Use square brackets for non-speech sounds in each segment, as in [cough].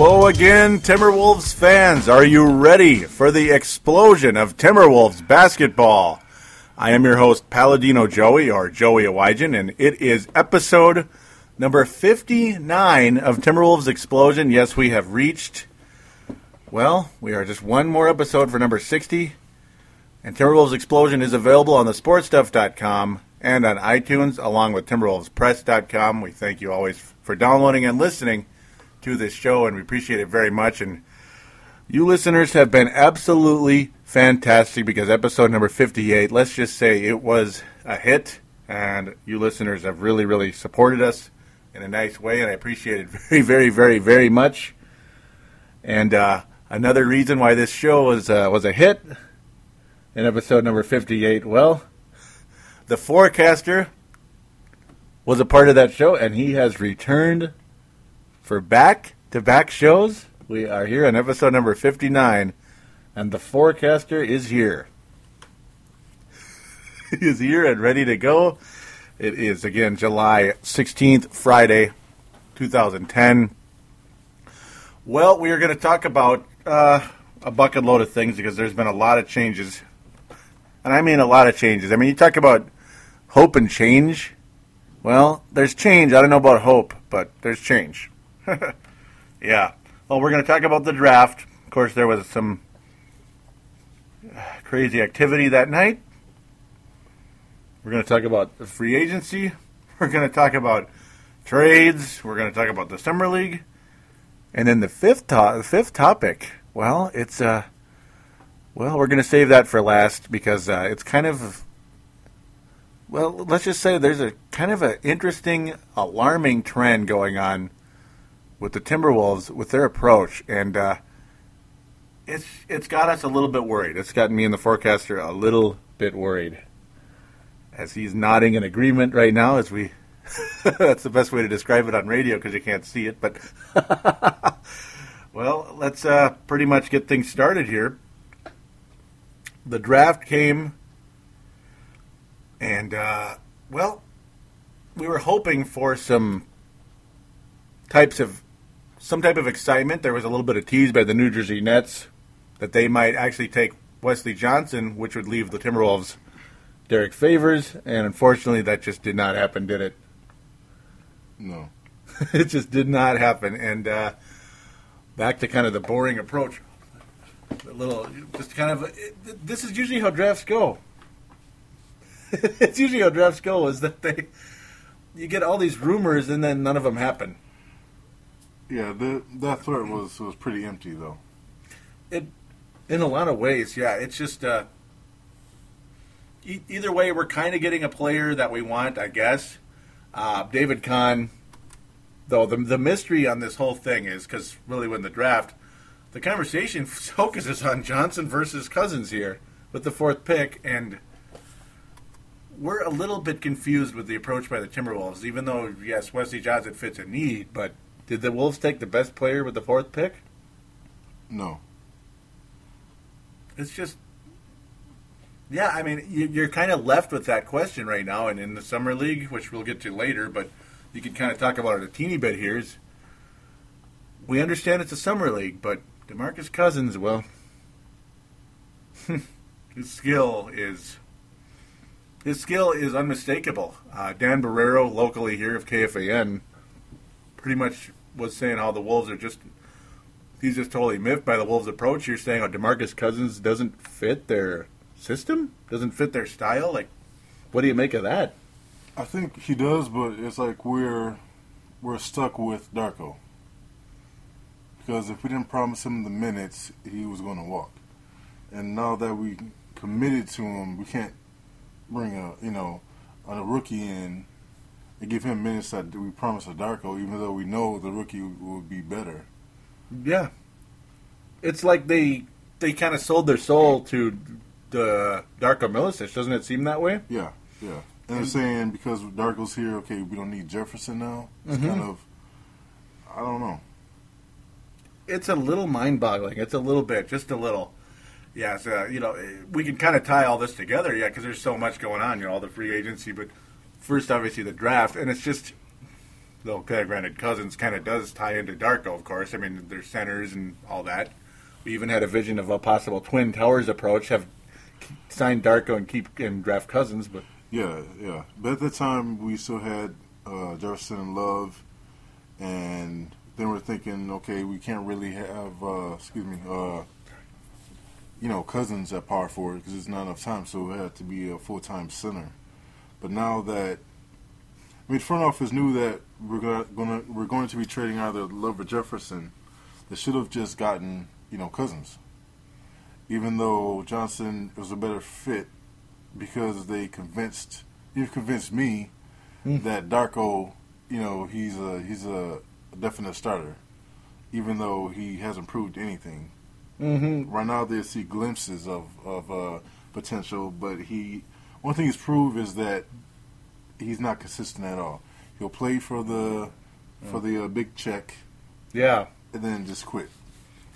Hello again, Timberwolves fans. Are you ready for the explosion of Timberwolves basketball? I am your host, Paladino Joey, or Joey Awajan, and it is episode number 59 of Timberwolves Explosion. Yes, we have reached, well, we are just one more episode for number 60. And Timberwolves Explosion is available on the sportstuff.com and on iTunes, along with TimberwolvesPress.com. We thank you always for downloading and listening to this show, and we appreciate it very much. And you listeners have been absolutely fantastic because episode number 58, let's just say it was a hit, and you listeners have really, really supported us in a nice way, and I appreciate it [laughs] very, very, very, very much. And uh, another reason why this show was uh, was a hit in episode number 58, well, the forecaster was a part of that show, and he has returned for back to back shows. We are here on episode number 59, and the forecaster is here. [laughs] he is here and ready to go. It is, again, July 16th, Friday, 2010. Well, we are going to talk about uh, a bucket load of things because there's been a lot of changes. And I mean a lot of changes. I mean, you talk about hope and change. Well, there's change. I don't know about hope, but there's change. [laughs] yeah. Well, we're going to talk about the draft. Of course, there was some crazy activity that night. We're going to talk about free agency. [laughs] We're going to talk about trades. We're going to talk about the summer league, and then the fifth to- fifth topic. Well, it's uh, well, we're going to save that for last because uh, it's kind of well, let's just say there's a kind of an interesting, alarming trend going on with the Timberwolves with their approach, and uh, it's it's got us a little bit worried. It's gotten me and the forecaster a little bit worried, as he's nodding in agreement right now. As we, [laughs] that's the best way to describe it on radio because you can't see it. But [laughs] well, let's uh, pretty much get things started here. The draft came, and uh, well, we were hoping for some types of some type of excitement. There was a little bit of tease by the New Jersey Nets that they might actually take Wesley Johnson, which would leave the Timberwolves Derrick Favors, and unfortunately, that just did not happen, did it? No. [laughs] it just did not happen. And uh, back to kind of the boring approach. A little, just kind of. It, this is usually how drafts go. [laughs] it's usually how drafts go. Is that they, you get all these rumors and then none of them happen. Yeah, the, that threat was was pretty empty though. It, in a lot of ways, yeah. It's just uh, e- either way, we're kind of getting a player that we want, I guess. Uh, David Kahn, though the the mystery on this whole thing is because really, when the draft, the conversation [laughs] focuses on Johnson versus Cousins here with the fourth pick, and we're a little bit confused with the approach by the Timberwolves. Even though yes, Wesley Johnson fits a need, but did the Wolves take the best player with the fourth pick? No. It's just, yeah. I mean, you- you're kind of left with that question right now, and in the summer league, which we'll get to later, but you can kind of talk about it a teeny bit here. Is we understand it's a summer league, but Demarcus Cousins, well, [laughs] his skill is his skill is unmistakable. Uh, Dan Barreiro, locally here of KFAN, pretty much was saying how the Wolves are just he's just totally miffed by the Wolves' approach. You're saying how Demarcus Cousins doesn't fit their system, doesn't fit their style. Like, what do you make of that? I think he does, but it's like we're we're stuck with Darko. Because if we didn't promise him the minutes, he was going to walk. And now that we committed to him, we can't bring a you know a rookie in and give him minutes that we promised a Darko, even though we know the rookie will be better. Yeah, it's like they they kind of sold their soul to the Darko Milicic. Doesn't it seem that way? Yeah, yeah. And they're saying because Darko's here, okay, we don't need Jefferson now. It's Mhm. kind of, I don't know. It's a little mind-boggling. It's a little bit, just a little. Yeah, so, you know, we can kind of tie all this together, yeah, because there's so much going on, you know, all the free agency, but first, obviously, the draft, and it's just, though, okay, granted, Cousins kind of does tie into Darko, of course. I mean, there's centers and all that. We even had a vision of a possible Twin Towers approach, have signed Darko and keep and draft Cousins, but Yeah, yeah. But at the time, we still had uh, Jefferson and Love, and then we're thinking, okay, we can't really have, uh, excuse me, uh, you know, Cousins at power forward because there's not enough time, so it had to be a full time center. But now that, I mean, front office knew that we're gonna, we're going to be trading either Love or Jefferson. They should have just gotten, you know, Cousins. Even though Johnson was a better fit because they convinced you've convinced me Hmm. that Darko, you know, he's a he's a definite starter, even though he hasn't proved anything. mm-hmm. Right now, they see glimpses of of uh, potential, but he one thing he's proved is that he's not consistent at all. He'll play for the for the uh, big check yeah. and then just quit.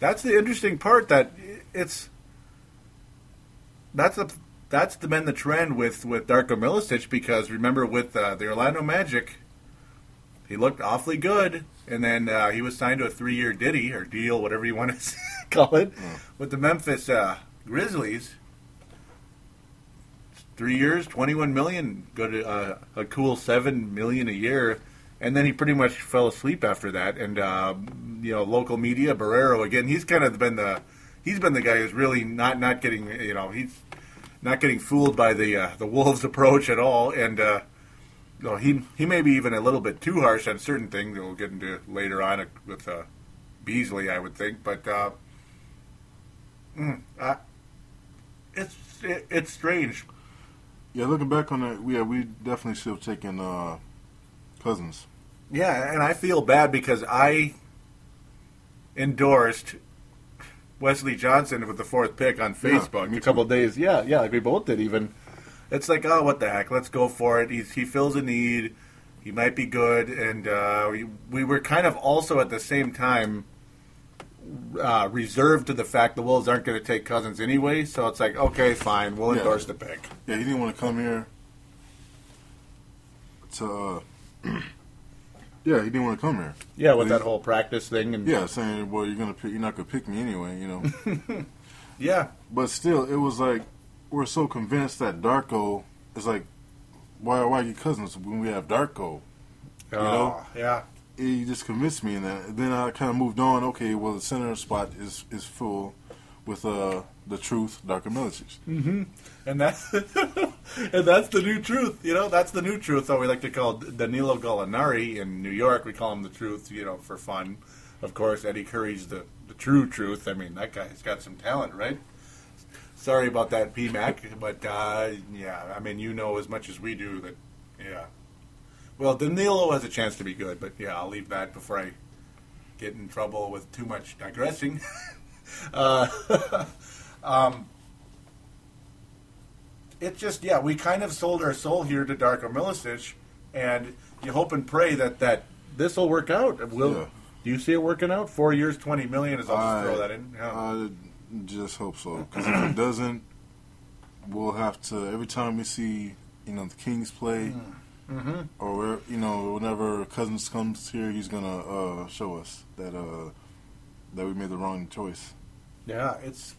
That's the interesting part. That it's that's a that's the been the trend with with Darko Milicic because remember with uh, the Orlando Magic, he looked awfully good, and then uh, he was signed to a three year ditty or deal, whatever you want to [laughs] call it, with the Memphis uh, Grizzlies. Three years, twenty one million, go to uh, a cool seven million a year, and then he pretty much fell asleep after that. And uh, you know, local media, Barreiro again, he's kind of been the he's been the guy who's really not not getting you know he's not getting fooled by the uh, the Wolves [laughs] approach at all, and uh, you know, he he may be even a little bit too harsh on certain things that we'll get into later on with uh, Beasley, I would think, but uh, mm, it's it, it's strange. Yeah, looking back on that, yeah, we definitely should have taken uh, Cousins. Yeah, and I feel bad because I endorsed Wesley Johnson with the fourth pick on Facebook me a couple of days. Yeah, yeah, like we both did. Even it's like, oh, what the heck? Let's go for it. He's, he fills a need. He might be good, and uh, we, we were kind of also at the same time uh, reserved to the fact the Wolves aren't going to take Cousins anyway. So it's like, okay, fine, we'll Yeah. endorse the pick. Yeah, he didn't want to come here to. Uh, [clears throat] yeah, he didn't want to come here. Yeah, with that whole practice thing, and Yeah, saying, "Well, you're gonna pick, you're not gonna pick me anyway," you know. [laughs] yeah, but still, it was like we're so convinced that Darko is like, why why get Cousins when we have Darko? you know? yeah. He just convinced me in that. Then I kind of moved on. Okay, well, the center spot is is full with uh the truth, Darko Milicic. and that's [laughs] and that's the new truth. You know, that's the new truth. Though we like to call Danilo Gallinari in New York. We call him the truth. You know, for fun. Of course, Eddie Curry's the the true truth. I mean, that guy's got some talent, right? Sorry about that, PMAC, but uh, yeah, I mean, you know as much as we do that. Yeah. Well, Danilo has a chance to be good, but yeah, I'll leave that before I get in trouble with too much digressing. [laughs] uh, [laughs] um, it just yeah, we kind of sold our soul here to Darko Milicic, and you hope and pray that that this will work out. Will Yeah. do you see it working out? Four years, twenty million. Is I'll just I- throw that in. Yeah. I just hope so. Because if it doesn't, we'll have to every time we see you know the Kings play, mm-hmm. or you know whenever Cousins comes here, he's gonna uh, show us that uh, that we made the wrong choice. Yeah, it's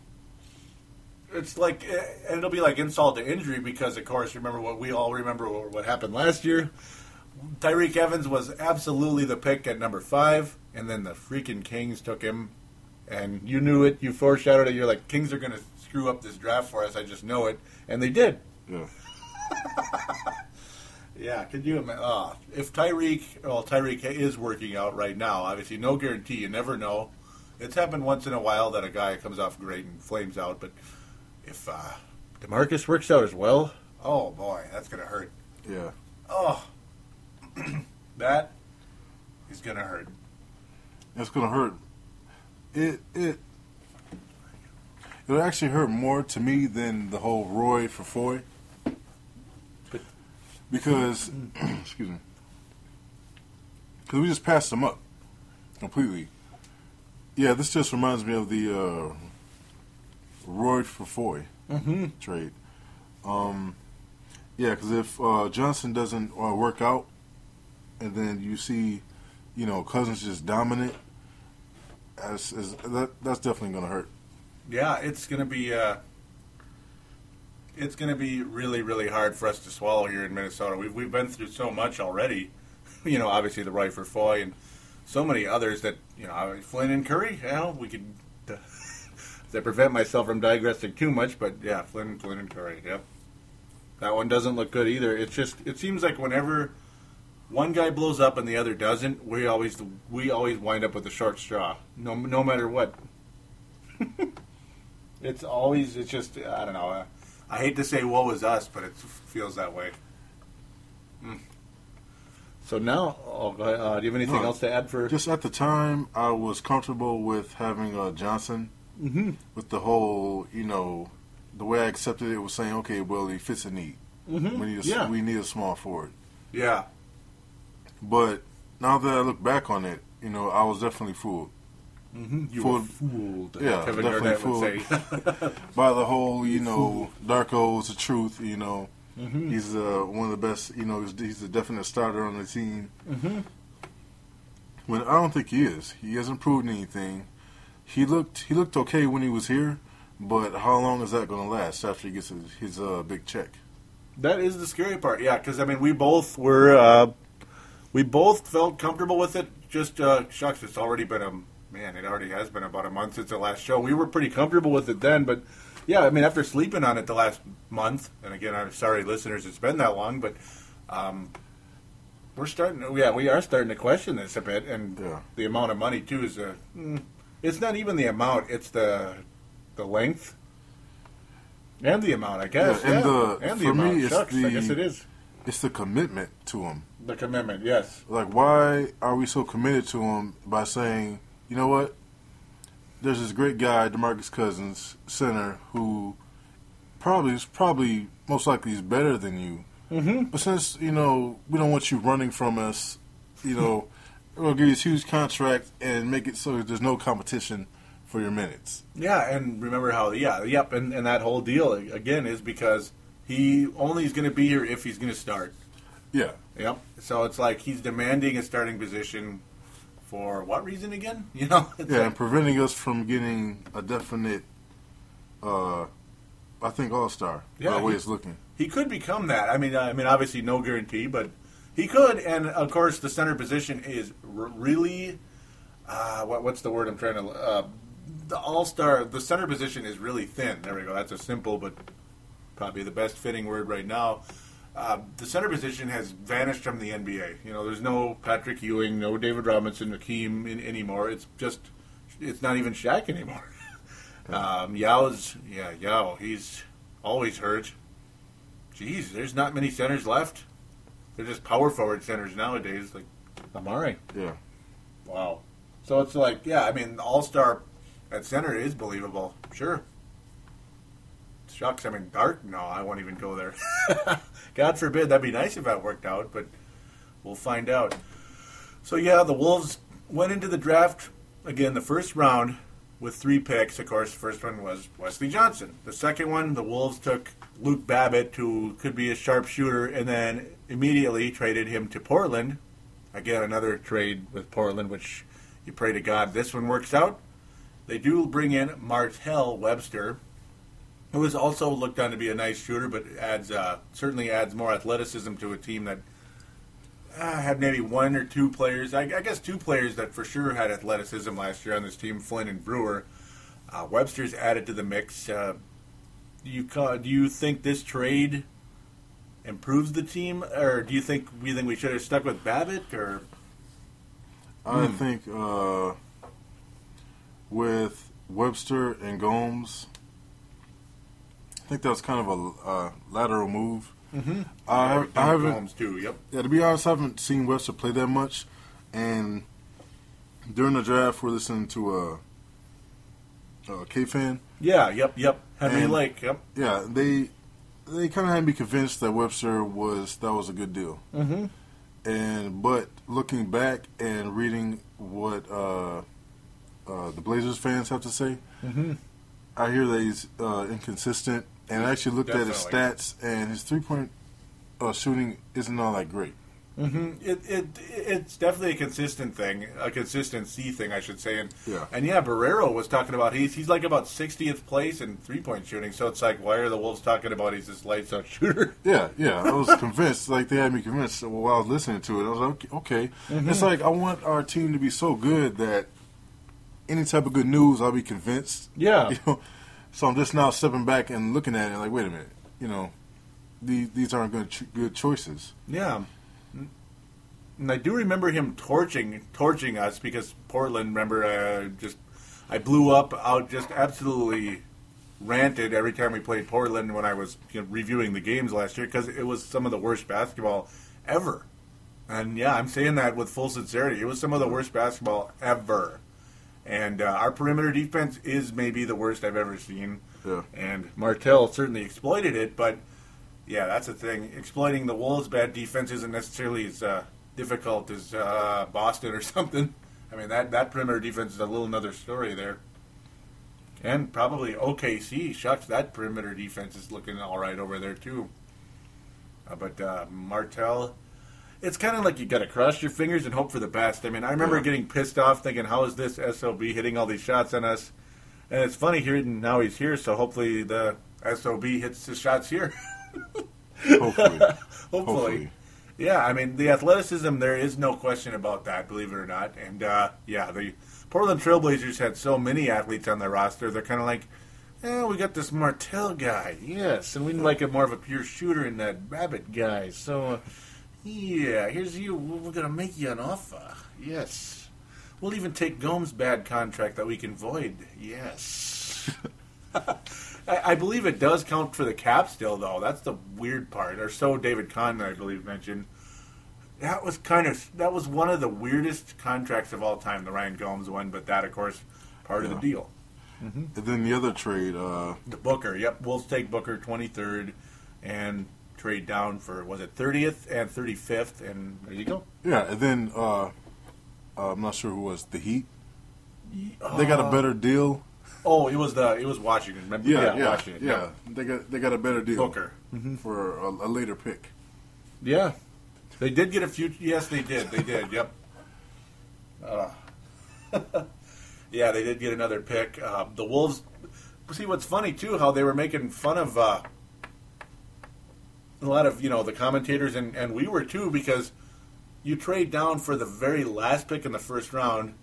it's like eh, and it'll be like insult to injury because of course remember what we all remember what what happened last year. Tyreke Evans was absolutely the pick at number five, and then the freaking Kings took him, and you knew it. You foreshadowed it. You're like, Kings are going to screw up this draft for us. I just know it, and they did. Yeah, [laughs] Yeah, could you imagine? Uh, if Tyreke, well, Tyreke is working out right now. Obviously, no guarantee. You never know. It's happened once in a while that a guy comes off great and flames out. But if uh, Demarcus works out as well, oh boy, that's gonna hurt. yeah. Oh, [clears throat] that is gonna hurt. That's gonna hurt. It it it'll actually hurt more to me than the whole Roy for Foy. Because [clears throat] excuse me. Because we just passed them up completely. Yeah, this just reminds me of the uh, Roy for Foy Mm-hmm. trade. Um, yeah, because if uh, Johnson doesn't uh, work out and then you see, you know, Cousins just dominant. As, as that that's definitely going to hurt. Yeah, it's going to be uh, it's going to be really really hard for us to swallow here in Minnesota. We've we've been through so much already. [laughs] You know, obviously the Roy for Foy and so many others that you know Flynn and Curry. Well, we could. Uh, [laughs] to prevent myself from digressing too much, but yeah, Flynn, Flynn and Curry. Yep, that one doesn't look good either. It's just it seems like whenever one guy blows up and the other doesn't, we always we always wind up with a short straw. No, no matter what. [laughs] it's always it's just I don't know. I, hate to say woe is us, but it feels that way. Mm. So now, oh, uh, do you have anything no, else to add for? Just at the time, I was comfortable with having uh, Johnson. Mm-hmm. With the whole, you know, the way I accepted it was saying, okay, well, he fits a need. Mm-hmm. We need a, yeah. we need a small forward. Yeah. But now that I look back on it, you know, I was definitely fooled. Mm-hmm. You fooled, fooled. Yeah, Kevin definitely fooled [laughs] by the whole, you know, Darko's the truth. You know, mm-hmm. he's uh, one of the best. You know, he's, he's, a definite starter on the team. Mm-hmm. When I don't think he is. He hasn't proven anything. He looked he looked okay when he was here, but how long is that going to last after he gets his, his uh, big check? That is the scary part. Yeah, because I mean, we both were uh, we both felt comfortable with it. Just uh, shucks, it's already been a man, it already has been about a month since the last show. We were pretty comfortable with it then, but yeah, I mean, after sleeping on it the last month, and again, I'm sorry, listeners, it's been that long, but um, we're starting. To, yeah, we are starting to question this a bit, and yeah. the amount of money too is a. Mm, it's not even the amount; it's the the length and the amount, I guess. Yeah, and yeah. the and the for amount. me, Shucks, the I guess it is it's the commitment to him. the commitment. Yes. Like, why are we so committed to him by saying, you know what? There's this great guy, Demarcus Cousins, center, who probably is probably most likely is better than you. Mm-hmm. But since you know we don't want you running from us, you know, [laughs] we'll give you this huge contract and make it so there's no competition for your minutes. Yeah, and remember how? Yeah, yep, and, and that whole deal again is because he only is going to be here if he's going to start. Yeah. Yep. So it's like he's demanding a starting position for what reason again? [laughs] You know? Yeah, like- and preventing us from getting a definite, uh, I think All Star. Yeah, by the way he- it's looking. he could become that. I mean, I mean, obviously, no guarantee, but he could. And of course, the center position is r- really uh, what, what's the word I'm trying to uh, the all star. The center position is really thin. There we go. That's a simple but probably the best fitting word right now. Uh, the center position has vanished from the NBA. You know, there's no Patrick Ewing, no David Robinson, Hakeem in, anymore. It's just, it's not even Shaq anymore. [laughs] um, Yao's, yeah, Yao, he's always hurt. Jeez, there's not many centers left. They're just power forward centers nowadays, like Amar'e. Yeah. Wow. So it's like, yeah, I mean, All Star at center is believable. Sure. Shucks, I mean, Dart? No, I won't even go there. [laughs] God forbid. That'd be nice if that worked out, but we'll find out. So, yeah, the Wolves went into the draft, again, the first round with three picks. Of course, the first one was Wesley Johnson. The second one, the Wolves took Luke Babbitt, who could be a sharpshooter, and then immediately traded him to Portland. Again, another trade with Portland, which you pray to God this one works out. They do bring in Martell Webster, who is also looked on to be a nice shooter, but adds uh, certainly adds more athleticism to a team that uh, had maybe one or two players. I, I guess two players that for sure had athleticism last year on this team, Flynn and Brewer. Uh, Webster's added to the mix. Uh, do you ca- do you think this trade improves the team, or do you think we think we should have stuck with Babbitt, or I Hmm. think uh, with Webster and Gomes, I think that was kind of a uh, lateral move. mm-hmm. I, I haven't. Too? Yep. Yeah, to be honest, I haven't seen Webster play that much, and during the draft, we're listening to a, a KFAN. Yeah. Yep. Yep. Henry Lake. Yep. Yeah, they they kind of had me convinced that Webster was that was a good deal. Mm-hmm. And but looking back and reading what uh, uh, the Blazers fans have to say, Mm-hmm. I hear that he's uh, inconsistent. And I actually looked at his stats, and his three point uh, shooting isn't all that great. Mm-hmm. It, it it's definitely a consistent thing, a consistency thing, I should say. And Yeah. and yeah, Barreiro was talking about he's he's like about 60th place in three point shooting. So it's like, why are the Wolves talking about he's this lights out shooter? [laughs] Yeah, yeah. I was convinced. Like they had me convinced while I was listening to it. I was like, okay. okay. Mm-hmm. It's like I want our team to be so good that any type of good news, I'll be convinced. Yeah. [laughs] You know, so I'm just now stepping back and looking at it like, wait a minute. You know, these these aren't good ch- good choices. Yeah. And I do remember him torching torching us because Portland. Remember, uh, just I blew up out just absolutely ranted every time we played Portland when I was you know, reviewing the games last year because it was some of the worst basketball ever. And yeah, I'm saying that with full sincerity. It was some of the worst basketball ever. And uh, our perimeter defense is maybe the worst I've ever seen. Yeah. And Martell certainly exploited it, but yeah, that's the thing. Exploiting the Wolves' bad defense isn't necessarily as uh, difficult as uh, Boston or [laughs] something. I mean, that, that perimeter defense is a little another story there. And probably OKC. Shucks, that perimeter defense is looking all right over there, too. Uh, but uh, Martell, it's kind of like you got to cross your fingers and hope for the best. I mean, I remember Yeah. getting pissed off thinking, how is this SOB hitting all these shots on us? And it's funny hearing now he's here, so hopefully the SOB hits his shots here. [laughs] Hopefully, hopefully. Hopefully. Yeah, I mean, the athleticism, there is no question about that, believe it or not. And, uh, yeah, the Portland Trailblazers had so many athletes on their roster, they're kind of like, eh, we got this Martell guy, yes, and we'd like a more of a pure shooter in that Babbitt guy. So, uh, yeah, here's you. We're going to make you an offer. Yes. We'll even take Gomes' bad contract that we can void. Yes. [laughs] I, I believe it does count for the cap still, though. That's the weird part. Or so David Kahn, I believe, mentioned. That was kind of that was one of the weirdest contracts of all time, the Ryan Gomes one. But that, of course, part of the deal. and then the other trade, uh, The Booker, yep, Wolves take Booker twenty third, and trade down for was it thirtieth and thirty fifth, and there you go. yeah, and then uh, uh, I'm not sure who was the Heat. They got a better deal. Oh, it was the it was Washington. Remember? Yeah, yeah, Washington. yeah. They got they got a better deal. Booker. for a, a later pick. Yeah, they did get a few. Yes, they did. They did. Yep. Uh, [laughs] yeah, they did get another pick. Uh, the Wolves. See, what's funny too, how they were making fun of uh, a lot of you know the commentators, and and we were too, because you trade down for the very last pick in the first round.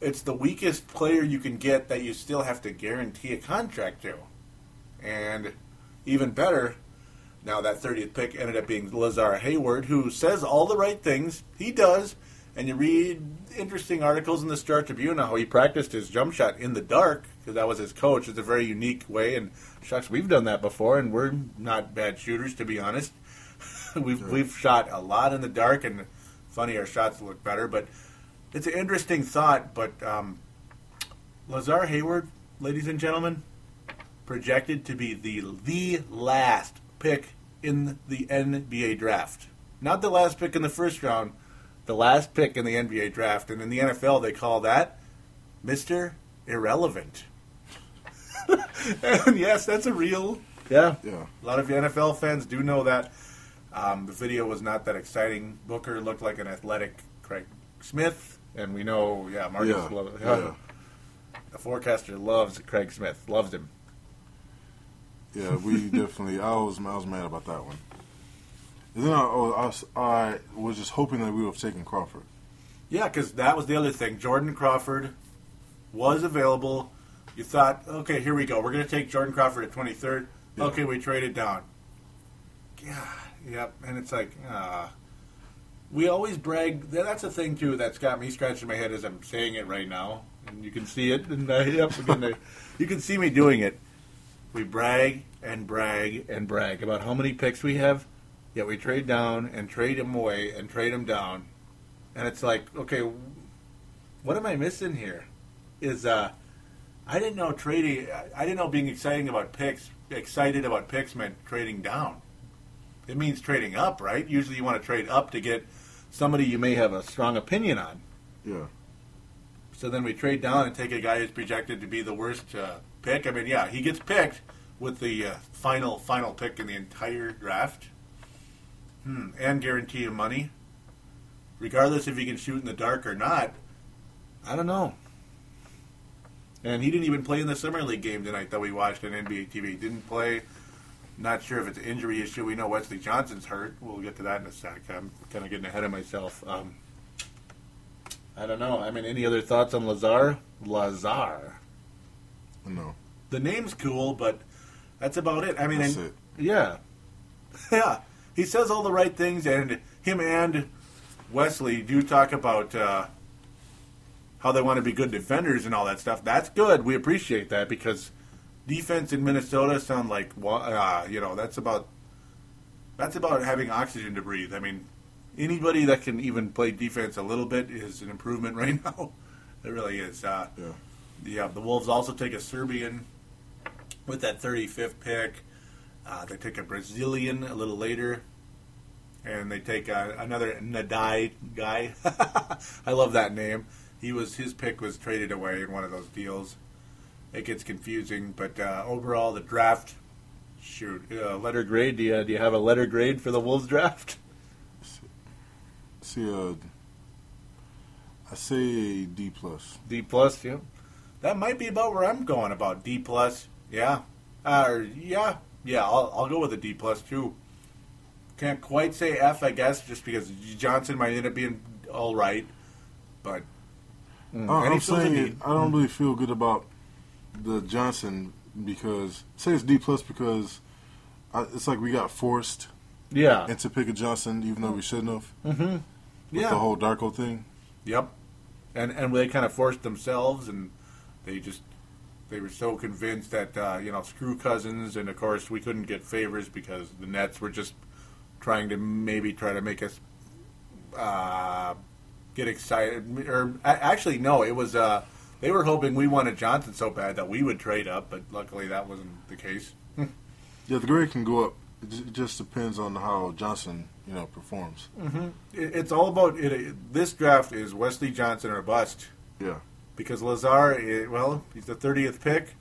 It's the weakest player you can get that you still have to guarantee a contract to, and even better, now that 30th pick ended up being Lazar Hayward, who says all the right things. He does. And you read interesting articles in the Star Tribune how he practiced his jump shot in the dark because that was his coach. It's a very unique way. And shucks, we've done that before, and we're not bad shooters to be honest. [laughs] we've we've shot a lot in the dark, and funny our shots look better. But it's an interesting thought. But um, Lazar Hayward, ladies and gentlemen, projected to be the the last pick in the NBA draft. Not the last pick in the first round, the last pick in the NBA draft. And in the NFL, they call that Mr. Irrelevant. [laughs] and yes, that's a real. Yeah. Yeah. A lot of NFL fans do know that. Um, the video was not that exciting. Booker looked like an athletic Craig Smith. And we know, yeah, Marcus Yeah. Lo- Yeah. The forecaster loves Craig Smith, loves him. Yeah, we [laughs] definitely. I was I was mad about that one. And then I, oh, I, was, I was just hoping that we would have taken Crawford. Yeah, because that was the other thing. Jordan Crawford was available. You thought, okay, here we go. We're going to take Jordan Crawford at 23rd. Yeah. Okay, we traded down. Yeah, yep. And it's like, ah. We always brag. That's a thing, too, that's got me scratching my head as I'm saying it right now. And you can see it. And uh, yep, again, [laughs] uh, you can see me doing it. We brag and brag and brag about how many picks we have, yet we trade down and trade them away and trade them down. And it's like, okay, what am I missing here? Is uh, I didn't know trading. I didn't know being exciting about picks, excited about picks meant trading down. It means trading up, right? Usually, you want to trade up to get somebody you may have a strong opinion on. Yeah. So then we trade down and take a guy who's projected to be the worst uh, pick. I mean, yeah, he gets picked with the uh, final final pick in the entire draft, hmm. and guarantee him money. regardless if he can shoot in the dark or not. I don't know. And he didn't even play in the summer league game tonight that we watched on NBA TV. Didn't play. Not sure if it's an injury issue. We know Wesley Johnson's hurt. We'll get to that in a sec. I'm kind of getting ahead of myself. Um, I don't know. I mean, any other thoughts on Lazar? Lazar. No. The name's cool, but that's about it. I mean, it. yeah, [laughs] yeah. He says all the right things, and him and Wesley do talk about uh, how they want to be good defenders and all that stuff. That's good. We appreciate that because defense in Minnesota sound like uh, you know that's about that's about having oxygen to breathe. I mean, anybody that can even play defense a little bit is an improvement [laughs] right now. It really is. Uh, Yeah. yeah, the Wolves also take a Serbian with that 35th pick. Uh, they take a Brazilian a little later, and they take uh, another Ndiaye guy. [laughs] I love that name. He was his pick was traded away in one of those deals. It gets confusing, but uh, overall the draft. Shoot, uh, letter grade. Do you, do you have a letter grade for the Wolves draft? See, uh, I say a D plus. D plus, yeah. That might be about where I'm going. About D plus, yeah, uh, yeah, yeah. I'll, I'll go with a D plus too. Can't quite say F, I guess, just because Johnson might end up being all right, but mm, I- and he I'm saying need. I don't really feel good about the Johnson because say it's D plus because I, it's like we got forced yeah, into pick a Johnson even though we shouldn't have. mm-hmm. With yeah, the whole Darko thing. Yep. And and they kind of forced themselves, and they just they were so convinced that uh, you know screw Cousins, and of course we couldn't get Favors because the Nets were just trying to maybe try to make us uh, get excited. Or actually, no, it was uh, they were hoping we wanted Johnson so bad that we would trade up, but luckily that wasn't the case. [laughs] Yeah, the grade can go up. It just depends on how Johnson, you know, performs. It, it's all about it, this draft is Wesley Johnson or bust. Yeah. Because Lazar, eh, well, he's the 30th pick.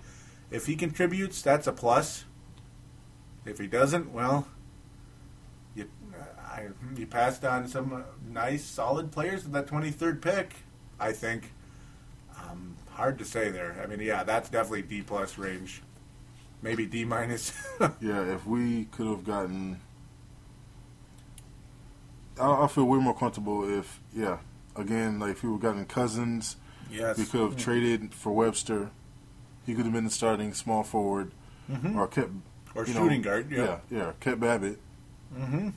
If he contributes, that's a plus. If he doesn't, well, you, I, you passed on some uh, nice, solid players with that 23rd pick. I think. Um, hard to say there. I mean, yeah, that's definitely D plus range, maybe D minus. [laughs] Yeah, if we could have gotten, I, I feel way more comfortable if, yeah, again, like if we have gotten Cousins, yes. we could have traded for Webster. He could have been the starting small forward, Mhm. or kept or you know, shooting guard. yeah, Yeah. yeah, kept Babbitt. hmm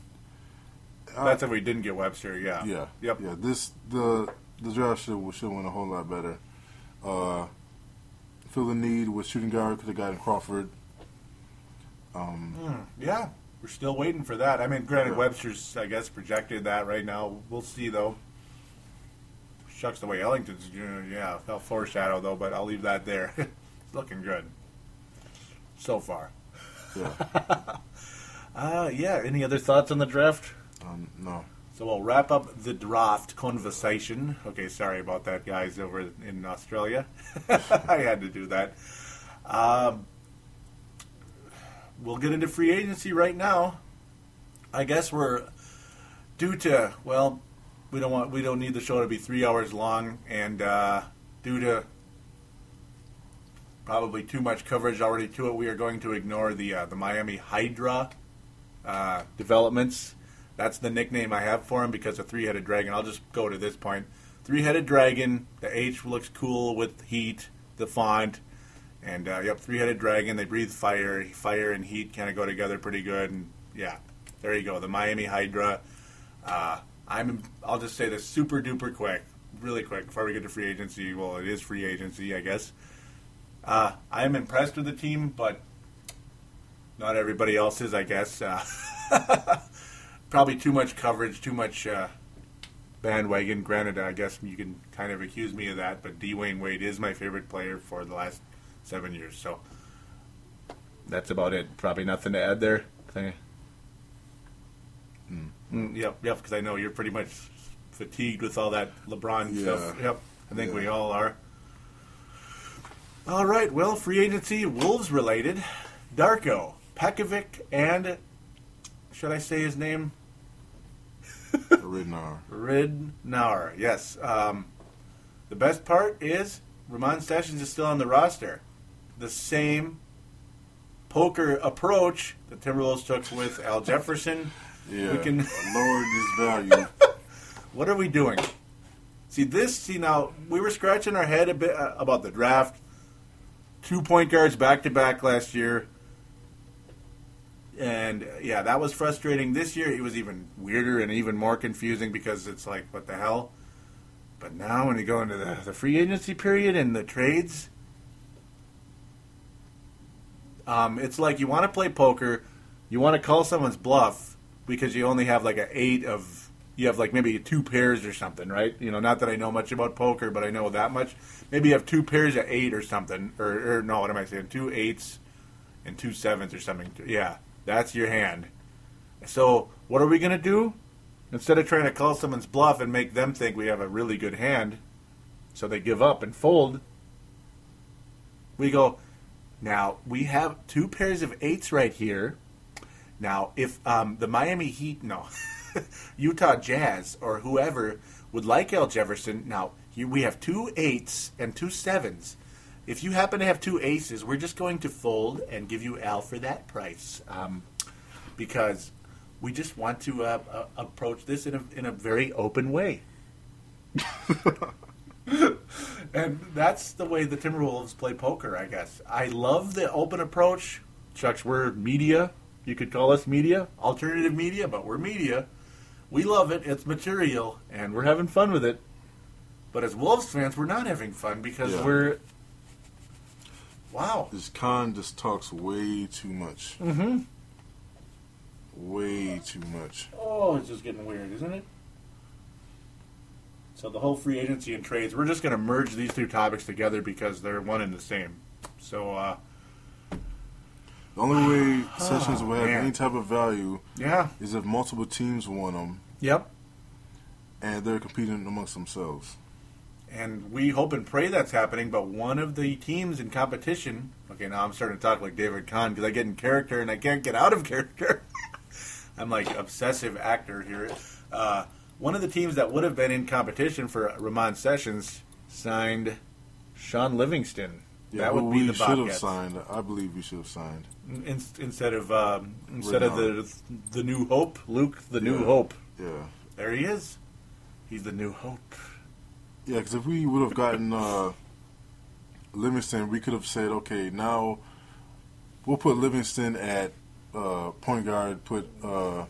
Uh, That's if we didn't get Webster. Yeah. yeah, Yep. yeah. This the the draft should should went a whole lot better. Uh, feel the need with shooting guard could have gotten Crawford. Um, Hmm, yeah, we're still waiting for that. I mean, granted, Yeah. Webster's, I guess, projected that right now. We'll see, though. Shucks, the way Ellington's, yeah, I'll foreshadow, though, but I'll leave that there. [laughs] it's looking good so far. yeah, [laughs] Uh, yeah, any other thoughts on the draft? um, no, So we'll wrap up the draft conversation. Okay, sorry about that, guys, over in Australia. [laughs] I had to do that. Um, we'll get into free agency right now. I guess we're due to well, we don't want we don't need the show to be three hours long, and uh, due to probably too much coverage already to it, we are going to ignore the uh, the Miami Hydra uh, developments. That's the nickname I have for him because a three-headed dragon. I'll just go to this point. Three-headed dragon. The H looks cool with heat, the font, and uh, yep, three-headed dragon. They breathe fire. Fire and heat kind of go together pretty good. And yeah, there you go. The Miami Hydra. Uh, I'm. I'll just say this super duper quick, really quick before we get to free agency. Well, it is free agency, I guess. Uh, I am impressed with the team, but not everybody else is, I guess. Uh, [laughs] probably too much coverage, too much uh, bandwagon. Granted, I guess you can kind of accuse me of that, but Dwyane Wade is my favorite player for the last seven years. So that's about it. Probably nothing to add there. Thing. Mm, yep, yep. Because I know you're pretty much fatigued with all that LeBron Yeah. stuff. Yep, I think Yeah. we all are. All right. Well, free agency, Wolves related. Darko, Pekovic, and should I say his name? Ridnour. Ridnour, yes. Um, the best part is Ramon Sessions is still on the roster. The same poker approach that Timberwolves took with Al Jefferson. Yeah, We can- lower this value. [laughs] What are we doing? See this. See now, we were scratching our head a bit uh, about the draft. Two point guards back to back last year, and uh, yeah, that was frustrating. This year, it was even weirder and even more confusing because it's like, what the hell? But now, when you go into the, the free agency period and the trades, um, it's like you want to play poker, you want to call someone's bluff because you only have like an eight of you have like maybe two pairs or something, right? You know, not that I know much about poker, but I know that much. Maybe you have two pairs of eight or something, or, or no, what am I saying? Two eights and two sevens or something. Yeah, that's your hand. So what are we gonna do? Instead of trying to call someone's bluff and make them think we have a really good hand, so they give up and fold, we go. Now we have two pairs of eights right here. Now, if um, the Miami Heat, no, [laughs] Utah Jazz or whoever would like Al Jefferson, now here we have two eights and two sevens. If you happen to have two aces, we're just going to fold and give you Al for that price, um, because we just want to uh, uh, approach this in a in a very open way. [laughs] and that's the way the Timberwolves play poker, I guess. I love the open approach. Chucks, we're media. You could call us media, alternative media, but we're media. We love it. It's material, and we're having fun with it. But as Wolves fans, we're not having fun because Yeah. we're. Wow. This Kahn just talks way too much. Mm-hmm. Way too much. Oh, it's just getting weird, isn't it? So the whole free agency and trades, we're just going to merge these two topics together because they're one and the same. So, uh, The only way Sessions will have man. any type of value yeah. is if multiple teams want them. Yep. and they're competing amongst themselves. And we hope and pray that's happening, but one of the teams in competition. Okay, now I'm starting to talk like David Kahn because I get in character and I can't get out of [laughs] character. I'm like obsessive actor here. Uh, one of the teams that would have been in competition for Ramon Sessions signed Shaun Livingston. That would be we the should have signed. I believe we should have signed. In, instead of um, instead of the the new hope, Luke, the new Yeah. hope. Yeah. There he is. He's the new hope. Yeah, because if we would have gotten uh, Livingston, we could have said, okay, now we'll put Livingston at uh, point guard, put uh,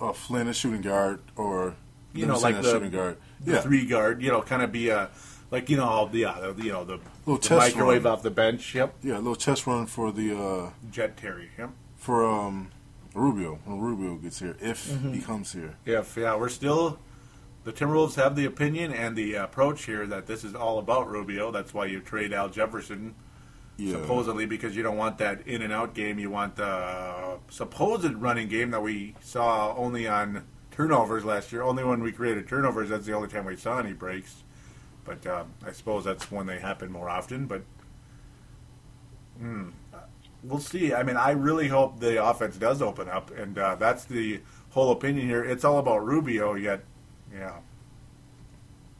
uh, Flynn at shooting guard, or You know, like at the- shooting guard. the Yeah, three guard, you know, kind of be a like you know the uh, the- you know the, Little the test microwave run. off the bench. Yep, yeah, a little test run for the uh, Jet Terry. Yep. for um, Rubio when Rubio gets here, if Mm-hmm. he comes here. If yeah, we're still the Timberwolves have the opinion and the approach here that this is all about Rubio. That's why you trade Al Jefferson Yeah, supposedly because you don't want that in and out game. You want the supposed running game that we saw only on turnovers last year. Only when we created turnovers, that's the only time we saw any breaks. But uh, I suppose that's when they happen more often. But hmm, we'll see. I mean, I really hope the offense does open up, and uh, that's the whole opinion here. It's all about Rubio, yet, yeah.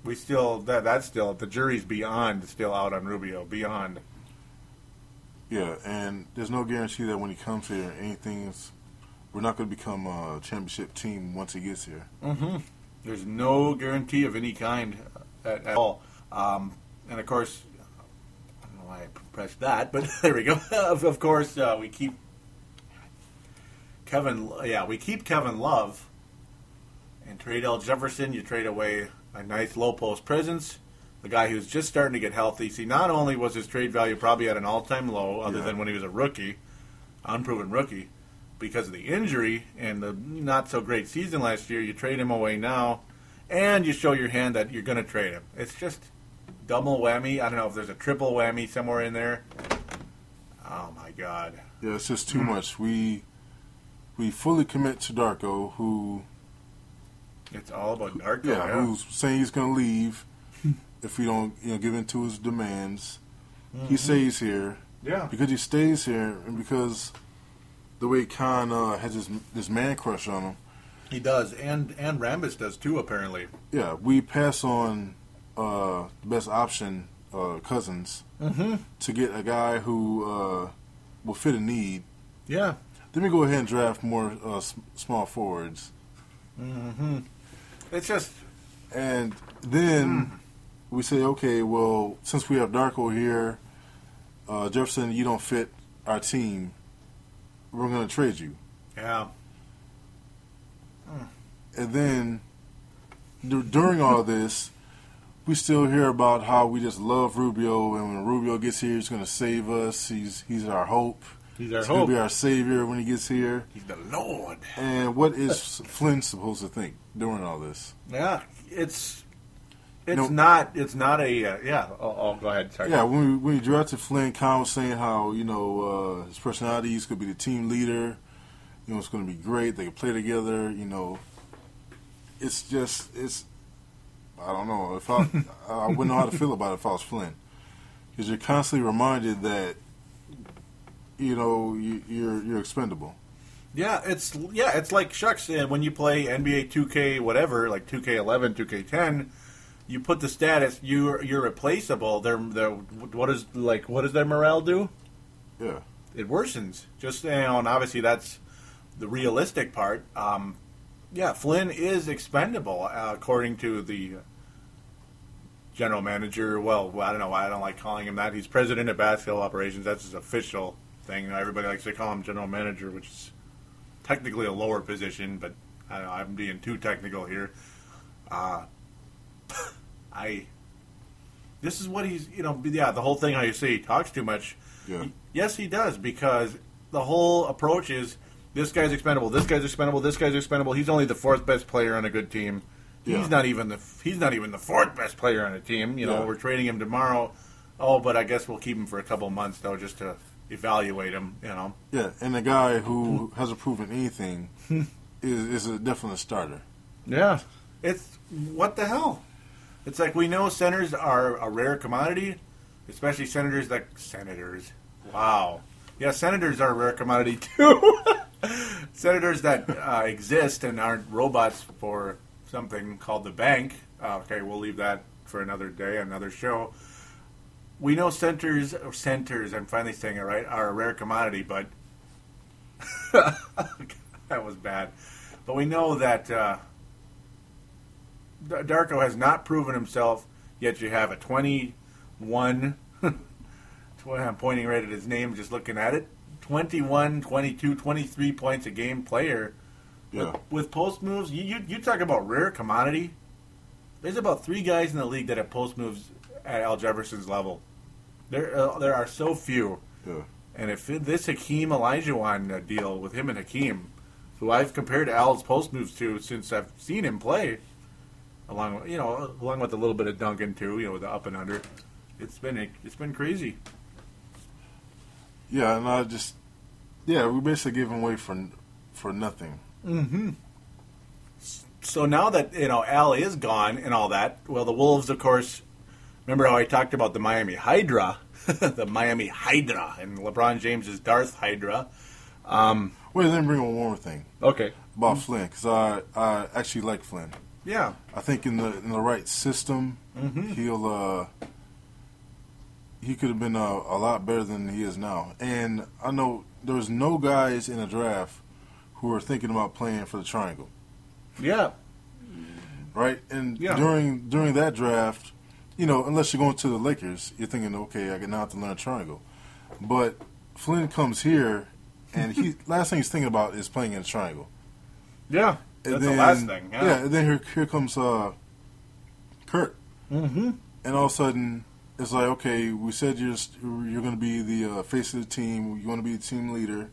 We still that that's still the jury's beyond still out on Rubio beyond. yeah, and there's no guarantee that when he comes here, anything's. We're not going to become a championship team once he gets here. Mm-hmm. There's no guarantee of any kind at, at all. Um, and of course, I don't know why I pressed that, but [laughs] there we go. [laughs] of, of course, uh, we keep Kevin. Yeah, we keep Kevin Love and trade Al Jefferson. You trade away a nice low post presence. The guy who's just starting to get healthy. See, not only was his trade value probably at an all-time low, other Yeah. than when he was a rookie, unproven rookie, because of the injury and the not so great season last year. You trade him away now, and you show your hand that you're going to trade him. It's just double whammy. I don't know if there's a triple whammy somewhere in there. Oh my God! Yeah, it's just too much. We we fully commit to Darko, who It's all about Darko. yeah, yeah. who's saying he's going to leave [laughs] if we don't you know give in to his demands. He stays here yeah. because he stays here, and because the way Kahn uh, has this this man crush on him. He does, and and Rambis does too. Apparently, Yeah, we pass on uh, best option, uh, Cousins, mm-hmm. to get a guy who uh, will fit a need. yeah, Then we go ahead and draft more uh, s- small forwards, mm-hmm. It's just and then we say, okay, well, since we have Darko here, uh, Jefferson, you don't fit our team. We're going to trade you. yeah, And then d- during all this, we still hear about how we just love Rubio, and when Rubio gets here, he's going to save us. He's he's our hope. he's our He's going hope. to be our savior when he gets here. He's the Lord. And what is Flynn supposed to think during all this? Yeah, it's it's No. not it's not a uh, yeah. Oh, oh, go ahead. Sorry. Yeah, when we, when we drafted Flynn, Kahn was saying how you know uh, his personality, he's going to be the team leader. You know, it's going to be great. They can play together. You know, it's just it's. I don't know if I I wouldn't know how to feel about it if I was Flynn, because you're constantly reminded that you know you, you're you're expendable. Yeah, it's yeah, it's like shucks. When you play NBA 2K whatever, like 2K11, 2K10, you put the status you're you're replaceable. They're, they're what is like what does their morale do? Yeah, It worsens. Just you know, and obviously that's the realistic part. Um, yeah, Flynn is expendable uh, according to the general manager. Well, I don't know. why I don't like calling him that. He's president of basketball operations. That's his official thing. Everybody likes to call him general manager, which is technically a lower position, but I don't know, I'm being too technical here. Uh, [laughs] I. This is what he's, you know, yeah, the whole thing how you say he talks too much. yeah, Yes, he does because the whole approach is this guy's expendable, this guy's expendable, this guy's expendable. He's only the fourth best player on a good team. Yeah. He's not even the he's not even the fourth best player on a team. You know, Yeah. we're trading him tomorrow. Oh, but I guess we'll keep him for a couple months though, just to evaluate him. You know. yeah. And the guy who hasn't proven anything [laughs] is is a definite starter. Yeah. It's what the hell? It's like we know centers are a rare commodity, especially senators that senators. Wow. Yeah, senators are a rare commodity [laughs] too. Senators that uh, exist and aren't robots for something called the bank. Uh, okay, we'll leave that for another day, another show. We know centers, or centers, I'm finally saying it right, are a rare commodity, but [laughs] that was bad. But we know that uh, Darko has not proven himself, yet you have a 21. [laughs] tw- I'm pointing right at his name, just looking at it. 21, 22, 23 points a game player. Yeah, With, with post moves, you, you, you talk about rare commodity. There's about three guys in the league that have post moves at Al Jefferson's level. There, uh, there are so few. yeah. And if it- this Hakeem Olajuwon uh, deal with him and Hakeem, who I've compared Al's post moves to since I've seen him play, along with, you know along with a little bit of Duncan too, you know, with the up and under, it's been it's been crazy. Yeah, and I just, yeah, we basically gave him away for for nothing. Mm-hmm. So now that you know Al is gone and all that, well, the Wolves, of course. Remember how I talked about the Miami Hydra, [laughs] the Miami Hydra, and LeBron James is Darth Hydra. Um, Wait, let me bring one more thing okay, about Flynn because I I actually like Flynn. yeah, I think in the in the right system, Mhm. he'll uh he could have been uh, a lot better than he is now. And I know there's no guys in the draft who are thinking about playing for the triangle, yeah, right? And Yeah. during during that draft, you know, unless you're going to the Lakers, you're thinking, okay, I can now have to learn triangle. But Flynn comes here, and he [laughs] last thing he's thinking about is playing in a triangle. yeah. And That's then, the last thing. Yeah, and then here here comes uh, Kurt. Mm-hmm. and all of a sudden it's like okay we said you're you're going to be the uh, face of the team you want to be the team leader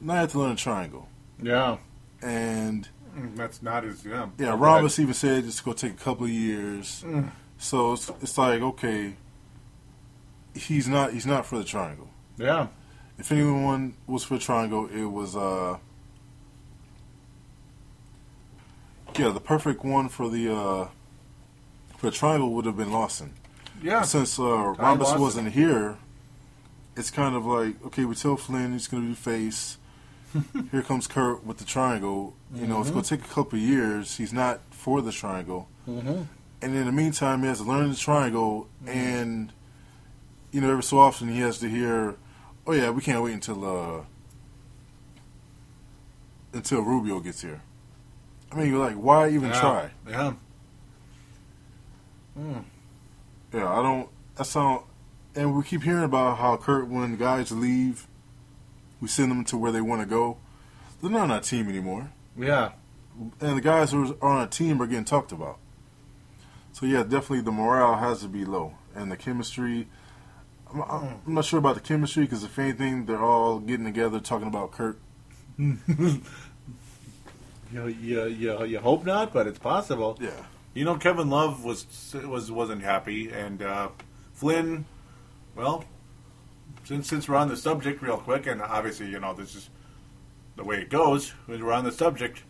now you have to learn a triangle Yeah, and that's not as yeah. yeah Go even said it's going to take a couple of years Mm. so it's, it's like okay he's not he's not for the triangle. Yeah, if anyone was for triangle it was uh yeah the perfect one for the uh for the triangle would have been Lawson yeah, since uh, Rambis wasn't here, it's kind of like okay, we tell Flynn he's going to be face. [laughs] here comes Kurt with the triangle. You know, it's going to take a couple of years. He's not for the triangle. Mm-hmm. And in the meantime, he has to learn the triangle. And, you know, every so often he has to hear, oh, yeah, we can't wait until uh, until Rubio gets here. I mean, you're like, why even yeah. try? Yeah. Yeah, I don't. That's how. And we keep hearing about how Kurt, when guys leave, we send them to where they want to go. They're not on our team anymore, Yeah. and the guys who are on our team are getting talked about. So yeah, definitely the morale has to be low, and the chemistry. I'm, I'm I'm not sure about the chemistry because if anything, they're all getting together talking about Kurt. [laughs] You, you, you, you hope not, but it's possible. Yeah, You know, Kevin Love was was wasn't happy, and uh, Flynn. Well, since since we're on the subject, real quick, and obviously, you know, this is the way it goes when we're on the subject.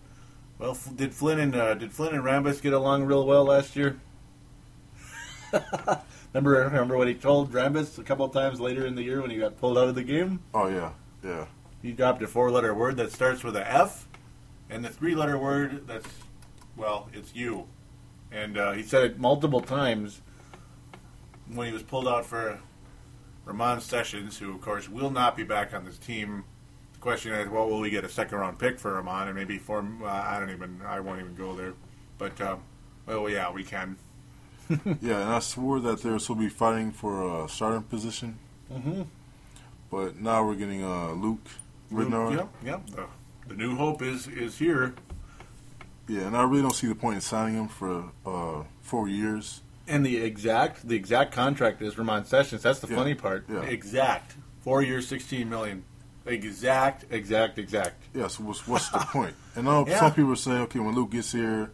Well, F- did Flynn and uh, did Flynn and Rambis get along real well last year? [laughs] remember, remember what he told Rambis a couple times later in the year when he got pulled out of the game? Oh yeah, yeah, He dropped a four-letter word that starts with a F, and the three-letter word that's well, it's you. And uh, he said it multiple times when he was pulled out for Ramon Sessions, who of course will not be back on this team. The question is, well, will we get a second-round pick for Ramon, and maybe for uh, I don't even, I won't even go there. But uh, well, yeah, we can. [laughs] yeah. And I swore that they were supposed to be fighting for a starting position, Mm-hmm. but now we're getting uh, Luke Ridnour. Yep, yep. The, the new hope is is here. Yeah, and I really don't see the point in signing him for uh, four years. And the exact the exact contract is Ramon Sessions. That's the Yeah, funny part. yeah. Exact. Four years, sixteen million. Exact, exact, exact. Yeah, so what's, what's the point? And I know [laughs] Yeah. some people are saying, okay, when Luke gets here,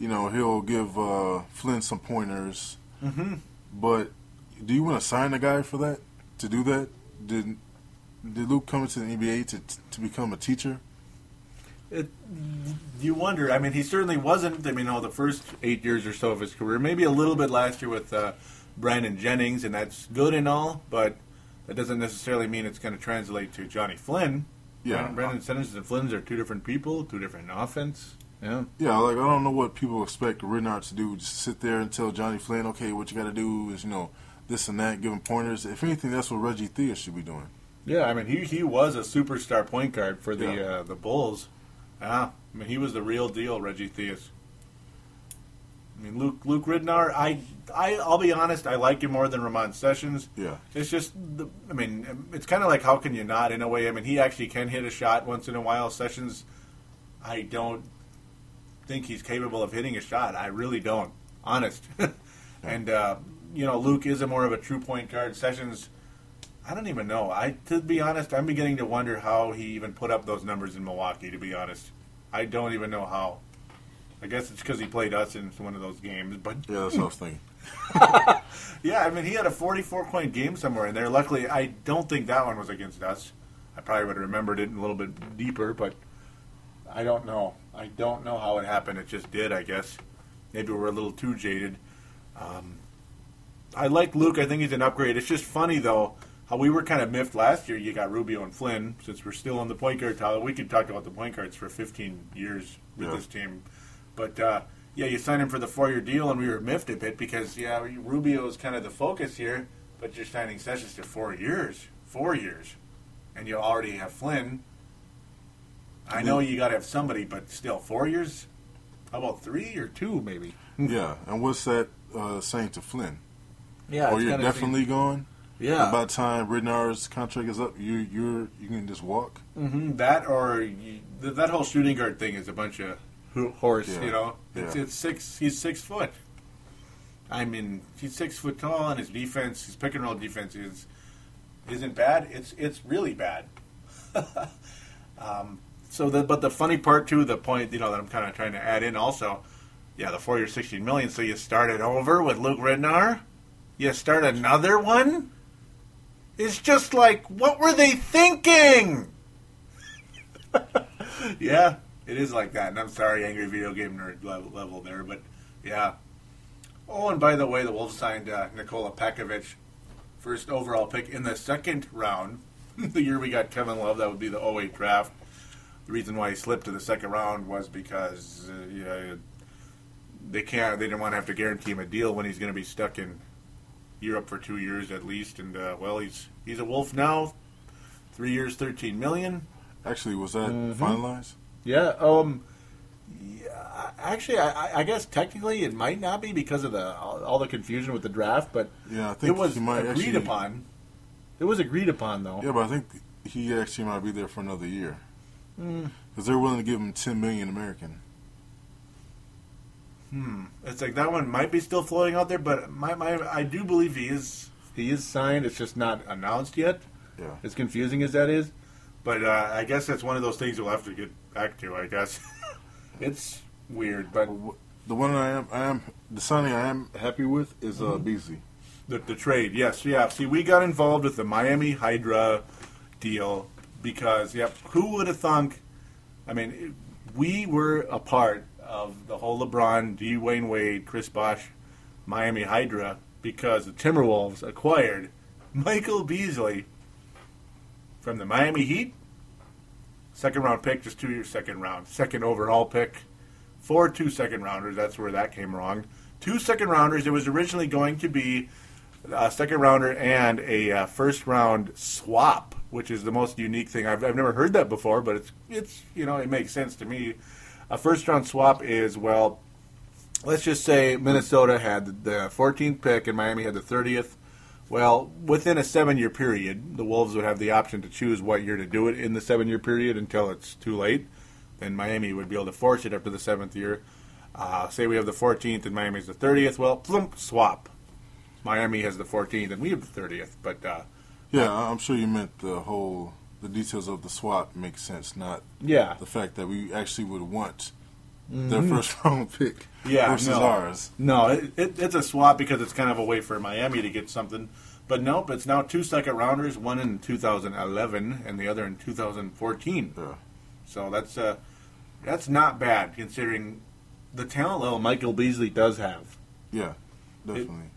you know, he'll give uh, Flynn some pointers. Mm-hmm. But do you want to sign a guy for that? To do that? Did did Luke come into the NBA to to become a teacher? It, you wonder. I mean, he certainly wasn't. I mean, all the first eight years or so of his career, maybe a little bit last year with uh, Brandon Jennings, and that's good and all, but that doesn't necessarily mean it's going to translate to Johnny Flynn. Yeah. Brandon Jennings and Flynn's are two different people, two different offense. Yeah. Yeah, like I don't know what people expect Ridnour to do. Just sit there and tell Johnny Flynn, okay, what you got to do is you know this and that, give him pointers. If anything, that's what Reggie Theus should be doing. Yeah, I mean he he was a superstar point guard for the Yeah. uh, the Bulls. Yeah, I mean he was the real deal, Reggie Theus. I mean Luke Luke Ridnour, I I I'll be honest, I like him more than Ramon Sessions. Yeah, It's just, the, I mean, it's kind of like how can you not in a way? I mean, he actually can hit a shot once in a while. Sessions, I don't think he's capable of hitting a shot. I really don't, honest. [laughs] and uh, you know, Luke is a more of a true point guard. Sessions, I don't even know. I to be honest, I'm beginning to wonder how he even put up those numbers in Milwaukee. To be honest, I don't even know how. I guess it's because he played us in one of those games, but yeah, that's what I was thinking. [laughs] yeah, I mean, he had a 44 point game somewhere in there. Luckily, I don't think that one was against us. I probably would have remembered it a little bit deeper, but I don't know. I don't know how it happened. It just did, I guess. Maybe we're a little too jaded. Um, I like Luke. I think he's an upgrade. It's just funny, though, how we were kind of miffed last year. You got Rubio and Flynn. Since we're still on the point guard tower, we could talk about the point guards for 15 years with Yeah. this team. But uh, yeah, you signed him for the four-year deal, and we were miffed a bit because yeah, Rubio is kind of the focus here, but you're signing Sessions to four years, four years, and you already have Flynn. I know you got to have somebody, but still, four years. How about three or two, maybe? yeah, and what's that uh, saying to Flynn? Yeah, oh, you're definitely gone. Yeah. By the time Ridnour's contract is up, you you're you can just walk. hmm That or you, th- that whole shooting guard thing is a bunch of horse. Yeah. You know, it's, Yeah. it's six. He's six foot. I mean, he's six foot tall, and his defense, his pick and roll defense is isn't bad. It's it's really bad. [laughs] um, so, the, but the funny part too, the point you know that I'm kind of trying to add in also, yeah, the four year, sixteen million. So you started over with Luke Ridnour. You start another one. It's just like, what were they thinking? [laughs] yeah, it is like that. And I'm sorry, angry video game nerd level, level there, but yeah. Oh, and by the way, the Wolves signed uh, Nikola Pekovic, first overall pick in the second round. [laughs] the year we got Kevin Love, that would be the 08 draft. the reason why he slipped to the second round was because uh, they can't. They didn't want to have to guarantee him a deal when he's going to be stuck in Europe for two years at least. And uh, well, he's he's a Wolf now. Three years, thirteen million. Actually, was that Mhm. finalized? Yeah. Um. Yeah. Actually, I, I guess technically it might not be because of the all, all the confusion with the draft, but Yeah, I think it was agreed actually. upon. It was agreed upon, though. Yeah, but I think he actually might be there for another year Mm, because they're willing to give him ten million American. Hmm. It's like that one might be still floating out there, but my, my I do believe he is he is signed. It's just not announced yet. Yeah. As confusing as that is, but uh, I guess that's one of those things we'll have to get back to. I guess [laughs] it's weird, but The one I am, I am, the signing I am happy with is uh, Beasley. The, the trade, yes, yeah. See, we got involved with the Miami Hydra deal because, yep, who would have thunk? I mean, we were a part of the whole LeBron, Dwyane Wade, Chris Bosh, Miami Hydra because the Timberwolves acquired Michael Beasley from the Miami Heat. Second round pick, just two years second round. Second overall pick for two second rounders. That's where that came wrong. Two second rounders. It was originally going to be a second rounder and a uh, first round swap, which is the most unique thing. I've, I've never heard that before, but it's it's you know it makes sense to me. A first round swap is well, let's just say Minnesota had the 14th pick and Miami had the 30th. Well, within a seven year period, the Wolves would have the option to choose what year to do it in the seven year period until it's too late. Then Miami would be able to force it after the seventh year. Uh, say we have the 14th and Miami's the 30th. Well, plump, swap. Miami has the 14th and we have the 30th. But uh, Yeah, I'm sure you meant the whole, the details of the swap make sense, not yeah, the fact that we actually would want their first [laughs] round pick Mm-hmm. Yeah, versus no. ours. No, it, it, it's a swap because it's kind of a way for Miami to get something. But nope, it's now two second rounders, one in 2011 and the other in 2014. Yeah. So that's uh, that's not bad considering the talent level Michael Beasley does have. Yeah, definitely.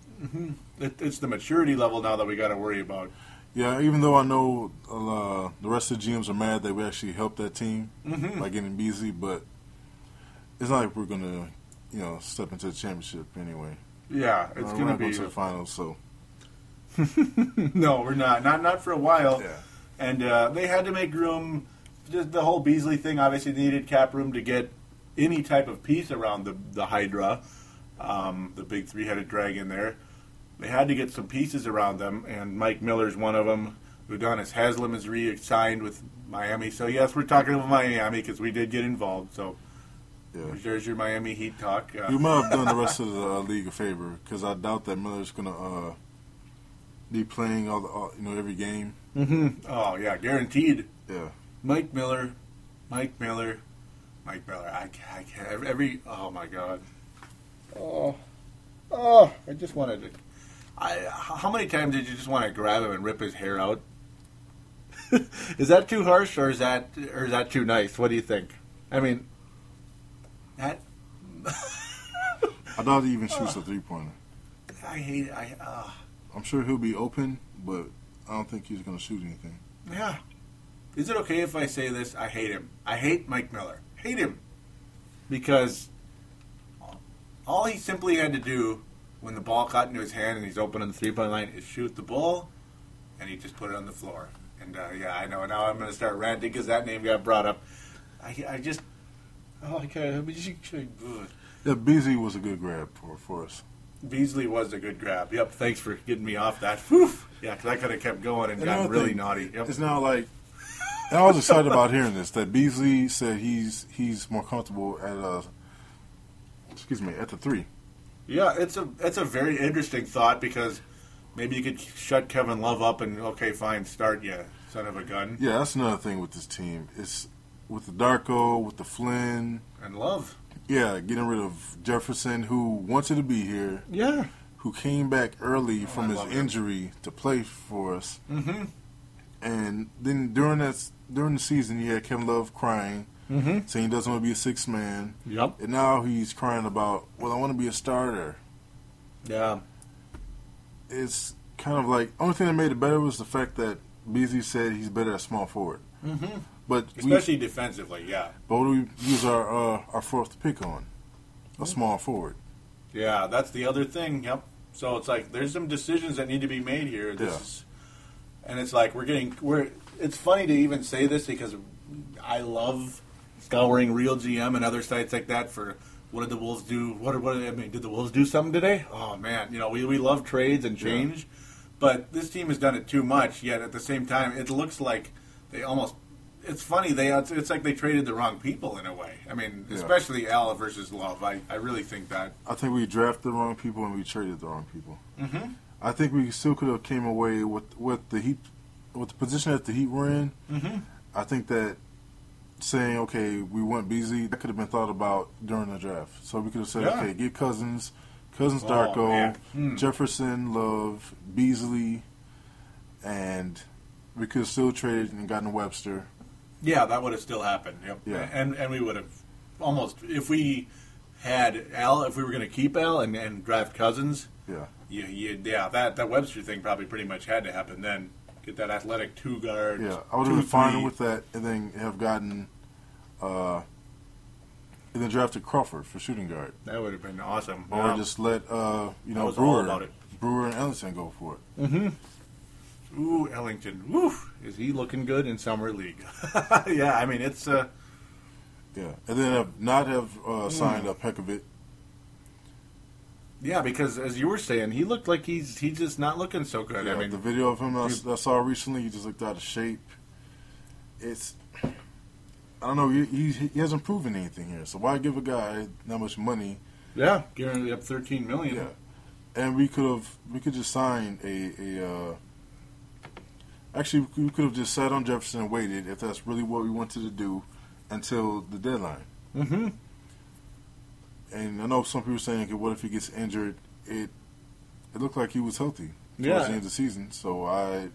It, it's the maturity level now that we got to worry about. Yeah, even though I know uh, the rest of the GMs are mad that we actually helped that team Mm-hmm. by getting Beasley, but it's not like we're going to, you know, step into the championship anyway. Yeah, Uh, it's we're going not to going be. to the finals, so [laughs] no, we're not. Not not for a while. yeah, and uh, they had to make room. Just the whole Beasley thing obviously needed cap room to get any type of piece around the the Hydra, um, the big three headed dragon. There, they had to get some pieces around them, and Mike Miller's one of them. Udonis Haslem is re-signed with Miami, so yes, we're talking about Miami because we did get involved. So yeah. there's your Miami Heat talk. Uh, We might have done the rest of the uh, league a favor because I doubt that Miller's going to uh, be playing all the, all, you know, every game. hmm Oh yeah, guaranteed. Yeah, Mike Miller, Mike Miller, Mike Miller. I, I can't. Every oh my god. Oh, oh! I just wanted to. I how many times did you just want to grab him and rip his hair out? [laughs] is that too harsh or is that or is that too nice? What do you think? I mean, that I doubt he even shoots a three pointer. I hate. it. I uh, I'm sure he'll be open, but I don't think he's going to shoot anything. yeah. Is it okay if I say this? I hate him. I hate Mike Miller. Hate him because all he simply had to do when the ball got into his hand and he's open on the three point line is shoot the ball, and he just put it on the floor. And uh, yeah, I know. Now I'm going to start ranting because that name got brought up. I, I just oh, I can't. ugh. Yeah, Beasley was a good grab for, for us. Beasley was a good grab. Yep. Thanks for getting me off that. Whew. Yeah, because I could have kept going and gotten really naughty. Yep. It's now like and I was excited about hearing this that Beasley said he's he's more comfortable at uh excuse me at the three. Yeah, it's a it's a very interesting thought because maybe you could shut Kevin Love up and okay, fine, start you son of a gun Yeah, that's another thing with this team. It's with the Darko, with the Flynn. and Love. Yeah, getting rid of Jefferson, who wanted to be here, Yeah. who came back early from I his injury to play for us, Mm-hmm. and then during that during the season, you had Kevin Love crying, Mm-hmm. saying he doesn't want to be a six man, Yep. and now he's crying about, well, I want to be a starter. Yeah. It's kind of like only thing that made it better was the fact that Beasley said he's better at small forward. Mm-hmm. But especially we, defensively, yeah. But what do we use our uh, our fourth pick on? A small forward. Yeah, that's the other thing. Yep. So it's like there's some decisions that need to be made here. This yeah. is, and it's like we're getting we're. It's funny to even say this because I love scouring Real GM and other sites like that for what did the Wolves do? What, what I mean, did the Wolves do something today? Oh man, you know we, we love trades and change, yeah. but this team has done it too much. Yet at the same time, it looks like they almost. It's funny they it's like they traded the wrong people in a way. I mean, yeah. especially Al versus Love. I, I really think that. I think we drafted the wrong people and we traded the wrong people. Mm-hmm. I think we still could have came away with with the Heat with the position that the Heat were in. Mm-hmm. I think that saying, okay, we want Beasley, that could have been thought about during the draft. So we could have said, yeah. okay, get Cousins, Cousins, oh, Darko, hmm. Jefferson, Love, Beasley, and we could have still traded and gotten Webster. Yeah, that would have still happened. Yep. Yeah. And and we would have almost if we had Al, if we were going to keep Al and, and draft Cousins. Yeah. You, you, yeah, that that Webster thing probably pretty much had to happen then get that athletic two guard. Yeah, I would have been fine with that, and then have gotten, uh, and then drafted Crawford for shooting guard. That would have been awesome. Or just let uh, you know Brewer, Brewer and Ellington go for it. Mm-hmm. Ooh, Ellington. Woo, is he looking good in summer league? [laughs] yeah, I mean it's. Uh, yeah, and then have not have uh, signed mm. up Pekovic yeah, because as you were saying, he looked like he's he's just not looking so good. Yeah, I mean, the video of him I, I, saw recently, he just looked out of shape. It's I don't know. He, he, he hasn't proven anything here. So why give a guy that much money? Yeah, guaranteed up thirteen million. Yeah, and we could have we could just sign a a. Uh, actually, we could have just sat on Jefferson and waited if that's really what we wanted to do until the deadline. Mm-hmm and I know some people are saying, okay, what if he gets injured? It it looked like he was healthy towards yeah. the end of the season. So I,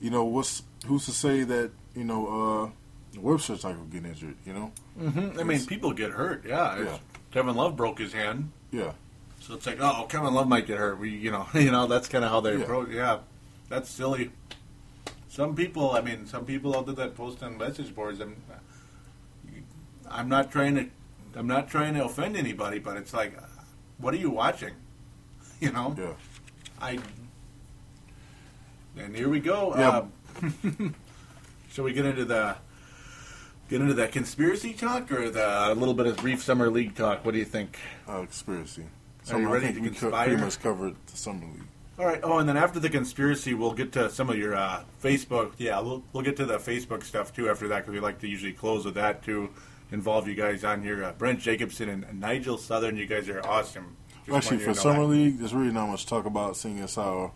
you know, what's who's to say that you know uh, Webster's not to get injured? You know, mm-hmm. I mean, people get hurt. Yeah, yeah. Kevin Love broke his hand. Yeah. So it's like, oh, Kevin Love might get hurt. We, you know, [laughs] you know, that's kind of how they yeah. approach. Yeah, that's silly. Some people, I mean, some people out there that post on message boards. I'm, I'm not trying to I'm not trying to offend anybody, but it's like, what are you watching? [laughs] You know? Yeah. I. And here we go. Yeah. Uh, [laughs] shall we get into the get into that conspiracy talk or the a little bit of brief summer league talk? What do you think? Uh, conspiracy. Summer, Are you ready to conspire? pretty much covered the summer league. All right. Oh, and then after the conspiracy, we'll get to some of your uh, Facebook. Yeah, we'll, we'll get to the Facebook stuff too after that because we like to usually close with that too involve you guys on here. Uh, Brent Jacobson and Nigel Southern, you guys are awesome. Just Actually, for Summer that. League, there's really not much to talk about, seeing as how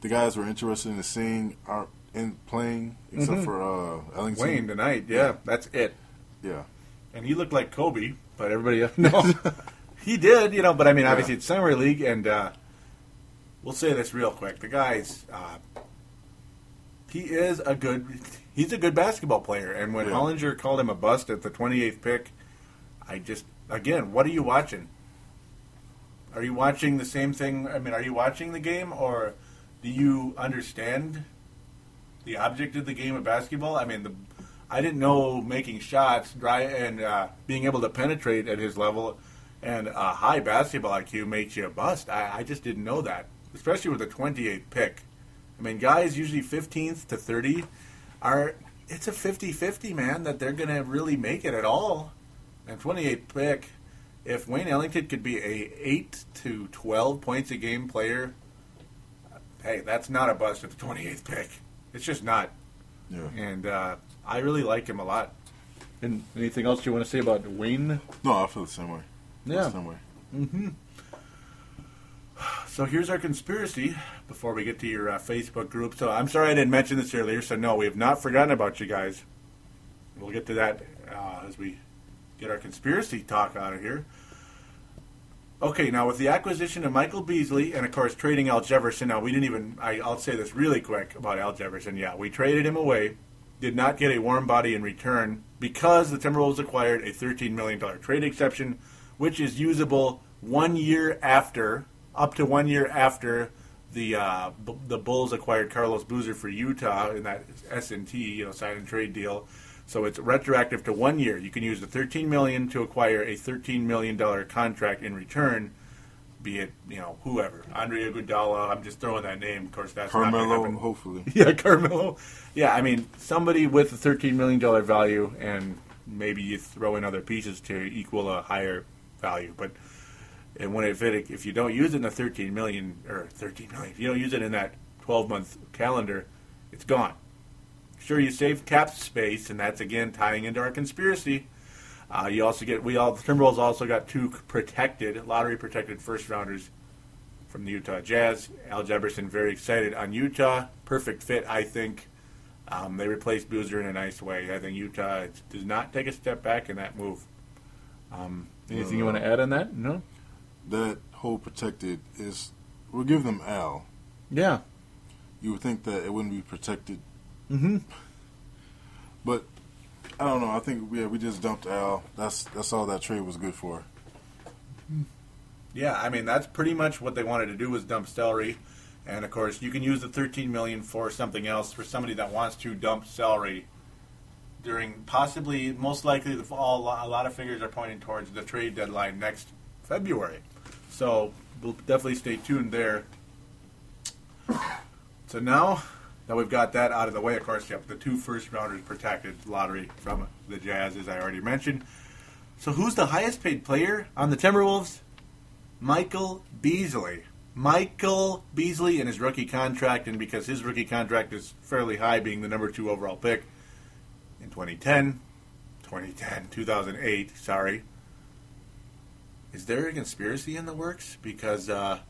the guys were interested in seeing are in playing, except mm-hmm. for uh, Ellington. Wayne tonight, yeah, yeah, that's it. Yeah. And he looked like Kobe, but everybody else, [laughs] no. [laughs] he did, you know, but I mean, obviously yeah. it's Summer League, and uh, we'll say this real quick. The guy's, uh, he is a good he's a good basketball player. And when yeah. Hollinger called him a bust at the 28th pick, I just again, what are you watching? Are you watching the same thing? I mean, are you watching the game, or do you understand the object of the game of basketball? I mean, the I didn't know making shots, dry, and uh, being able to penetrate at his level and a high basketball IQ makes you a bust. I, I just didn't know that, especially with the 28th pick. I mean, guys usually 15th to 30 are it's a 50-50, man, that they're going to really make it at all. And 28 pick, if Wayne Ellington could be a 8 to 12 points a game player, hey, that's not a bust at the 28th pick. It's just not. Yeah. And uh, I really like him a lot. And anything else you want to say about Wayne? No, I feel the same way. Yeah. The same way. Mm-hmm. So here's our conspiracy before we get to your uh, Facebook group. So I'm sorry I didn't mention this earlier. So no, we have not forgotten about you guys. We'll get to that uh, as we get our conspiracy talk out of here. Okay, now with the acquisition of Michael Beasley and of course trading Al Jefferson. Now we didn't even. I, I'll say this really quick about Al Jefferson. Yeah, we traded him away. Did not get a warm body in return because the Timberwolves acquired a $13 million trade exception, which is usable one year after up to one year after the uh, b- the Bulls acquired Carlos Boozer for Utah in that S and T, you know, sign and trade deal. So it's retroactive to one year. You can use the 13 million to acquire a 13 million dollar contract in return. Be it you know whoever, Andre Iguodala. I'm just throwing that name. Of course, that's Carmelo, hopefully. [laughs] Yeah, Carmelo. Yeah, I mean somebody with a thirteen million dollar value, and maybe you throw in other pieces to equal a higher value. But and when if it if you don't use it in the thirteen million or thirteen million, if you don't use it in that twelve month calendar, it's gone. Sure, you save cap space, and that's again tying into our conspiracy. Uh, you also get we all the Timberwolves also got two protected lottery protected first rounders from the Utah Jazz. Al Jefferson very excited on Utah. Perfect fit, I think. Um, they replaced Boozer in a nice way. I think Utah does not take a step back in that move. Um, anything you want to add on that? No. That whole protected is. We'll give them Al. Yeah. You would think that it wouldn't be protected, Mm-hmm. [laughs] but I don't know. I think yeah, we just dumped Al. That's that's all that trade was good for. Yeah, I mean that's pretty much what they wanted to do was dump celery, and of course you can use the 13 million for something else for somebody that wants to dump celery during possibly most likely the fall. A lot of figures are pointing towards the trade deadline next February, so we'll definitely stay tuned there. So now that we've got that out of the way, of course, yep, the two first rounders protected lottery from the Jazz, as I already mentioned. So who's the highest paid player on the Timberwolves? Michael Beasley. Michael Beasley in his rookie contract, and because his rookie contract is fairly high, being the number two overall pick in 2010, 2010, 2008, sorry. Is there a conspiracy in the works? Because, uh,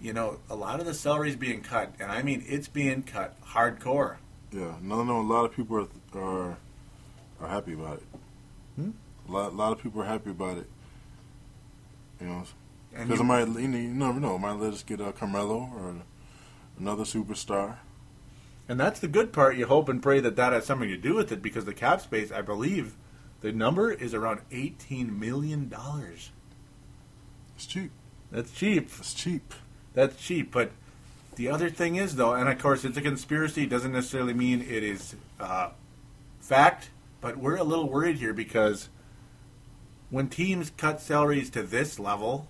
you know, a lot of the salary's being cut, and I mean it's being cut hardcore. Yeah, no, no. A lot of people are are, are happy about it. Hmm? A lot, a lot of people are happy about it. You know, because you- it might, you, know, you never know. It might let us get a Carmelo or another superstar. And that's the good part. You hope and pray that that has something to do with it because the cap space, I believe, the number is around $18 million. It's cheap. That's cheap. It's cheap. That's cheap. But the other thing is, though, and of course, it's a conspiracy. It doesn't necessarily mean it is uh, fact, but we're a little worried here because when teams cut salaries to this level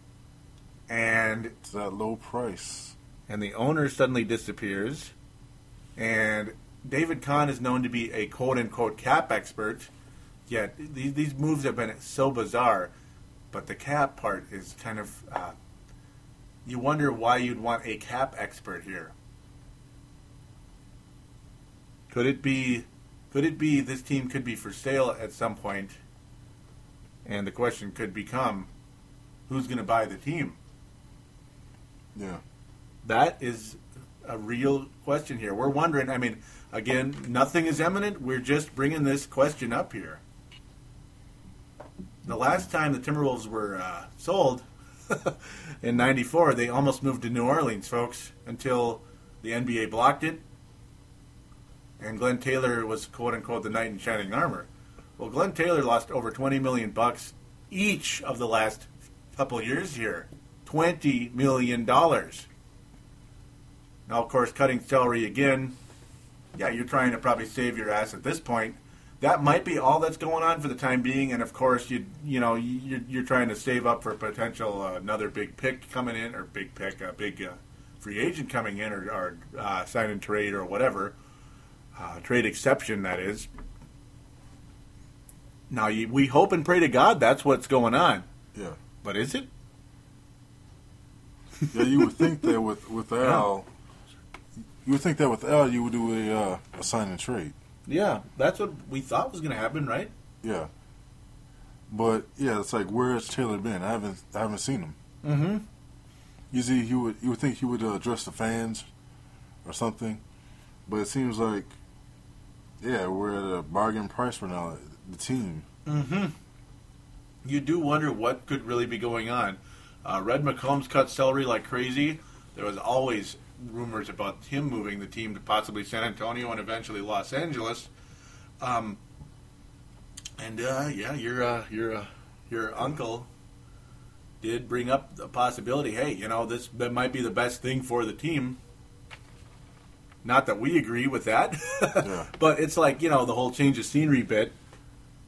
and It's that low price. and the owner suddenly disappears, and David Kahn is known to be a quote unquote cap expert. Yet these, these moves have been so bizarre, but the cap part is kind of. Uh, you wonder why you'd want a cap expert here. Could it be? Could it be this team could be for sale at some point, and the question could become, who's going to buy the team? Yeah. That is a real question here. We're wondering. I mean, again, nothing is imminent. We're just bringing this question up here. The last time the Timberwolves were uh, sold [laughs] in '94, they almost moved to New Orleans, folks, until the NBA blocked it, and Glenn Taylor was "quote unquote" the knight in shining armor. Well, Glenn Taylor lost over 20 million bucks each of the last couple years here. 20 million dollars. Now, of course, cutting salary again. Yeah, you're trying to probably save your ass at this point. That might be all that's going on for the time being, and of course, you you know you're, you're trying to save up for potential uh, another big pick coming in, or big pick, a big uh, free agent coming in, or, or uh, sign and trade, or whatever uh, trade exception that is. Now, you, we hope and pray to God that's what's going on, Yeah. but is it? Yeah, you would think that with with [laughs] Al, you would think that with Al, you would do a uh, a sign and trade. Yeah, that's what we thought was going to happen, right? Yeah. But yeah, it's like where has Taylor been? I haven't I haven't seen him. Mm-hmm. Usually, he would you would think he would uh, address the fans or something, but it seems like yeah, we're at a bargain price for now. The team. Mm-hmm. You do wonder what could really be going on. Uh, Red McCombs cut salary like crazy. There was always rumors about him moving the team to possibly San Antonio and eventually Los Angeles. Um, and uh, yeah, your uh, your uh, your uncle did bring up the possibility. Hey, you know this that might be the best thing for the team. Not that we agree with that, Yeah. [laughs] but it's like you know the whole change of scenery bit.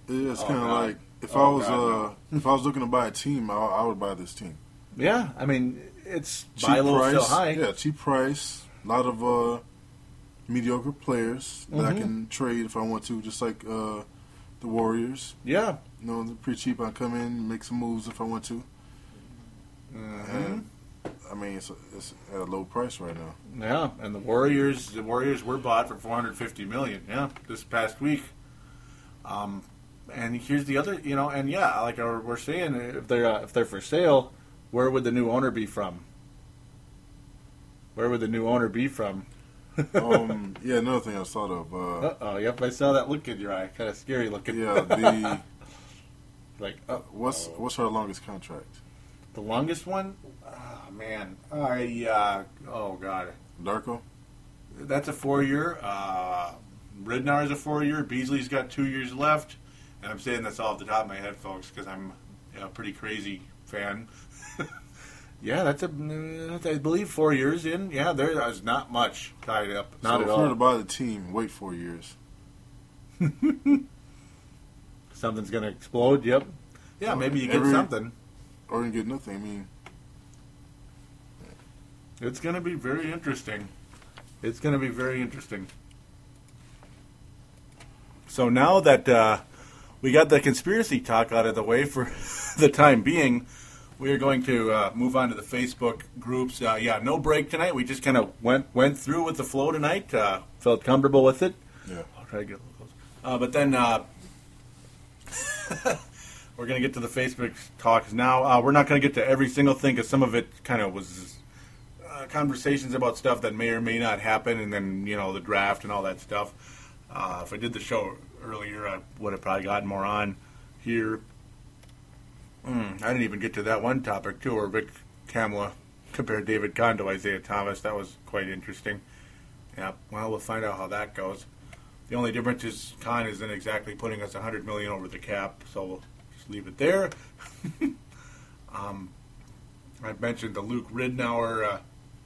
It's Oh, kind of like if Oh, I was God, uh if I was looking to buy a team, I, I would buy this team. Yeah, I mean it's Cheap buy low, price, high. yeah, cheap price. A lot of uh mediocre players that I Mhm. can trade if I want to, just like uh the Warriors. Yeah. You know, they're pretty cheap. I come in, make some moves if I want to. Mhm. And I mean, it's, it's at a low price right now. Yeah, and the Warriors, the Warriors were bought for 450 million. Yeah, this past week. Um, and here's the other, you know, and yeah, like we're saying, if they're uh, if they're for sale, where would the new owner be from? Where would the new owner be from? [laughs] Um, yeah, another thing I thought of. Uh, Uh oh, yep, I saw that look in your eye, kind of scary looking. yeah, [laughs] the like uh, what's what's our longest contract? the longest one. Oh man, I uh, oh god, Darko. That's a four year. Uh, Ridnour is a four year. Beasley's got two years left. And I'm saying this off the top of my head, folks, because I'm a pretty crazy fan. Yeah, that's a, I believe, four years in. Yeah, there is not much tied up. Not so at if you're to buy the team, wait four years. [laughs] Something's going to explode. Yep. Yeah, maybe you get something. Or you get nothing. I mean, It's going to be very interesting. It's going to be very interesting. So now that uh, we got the conspiracy talk out of the way for [laughs] the time being, we are going to uh, move on to the Facebook groups. Uh, yeah, no break tonight. We just kind of went went through with the flow tonight. Uh, felt comfortable with it. yeah. I'll try to get a little closer. Uh, but then uh, [laughs] we're going to get to the Facebook talks now. Uh, we're not going to get to every single thing because some of it kind of was uh, conversations about stuff that may or may not happen, and then you know the draft and all that stuff. Uh, if I did the show earlier, I would have probably gotten more on here. Mm, I didn't even get to that one topic too, where Vic Kamala compared David Kahn to Isiah Thomas. That was quite interesting. Yeah, well, we'll find out how that goes. The only difference is Kahn isn't exactly putting us 100 million over the cap, so we'll just leave it there. [laughs] um, I mentioned the Luke Ridnour, uh,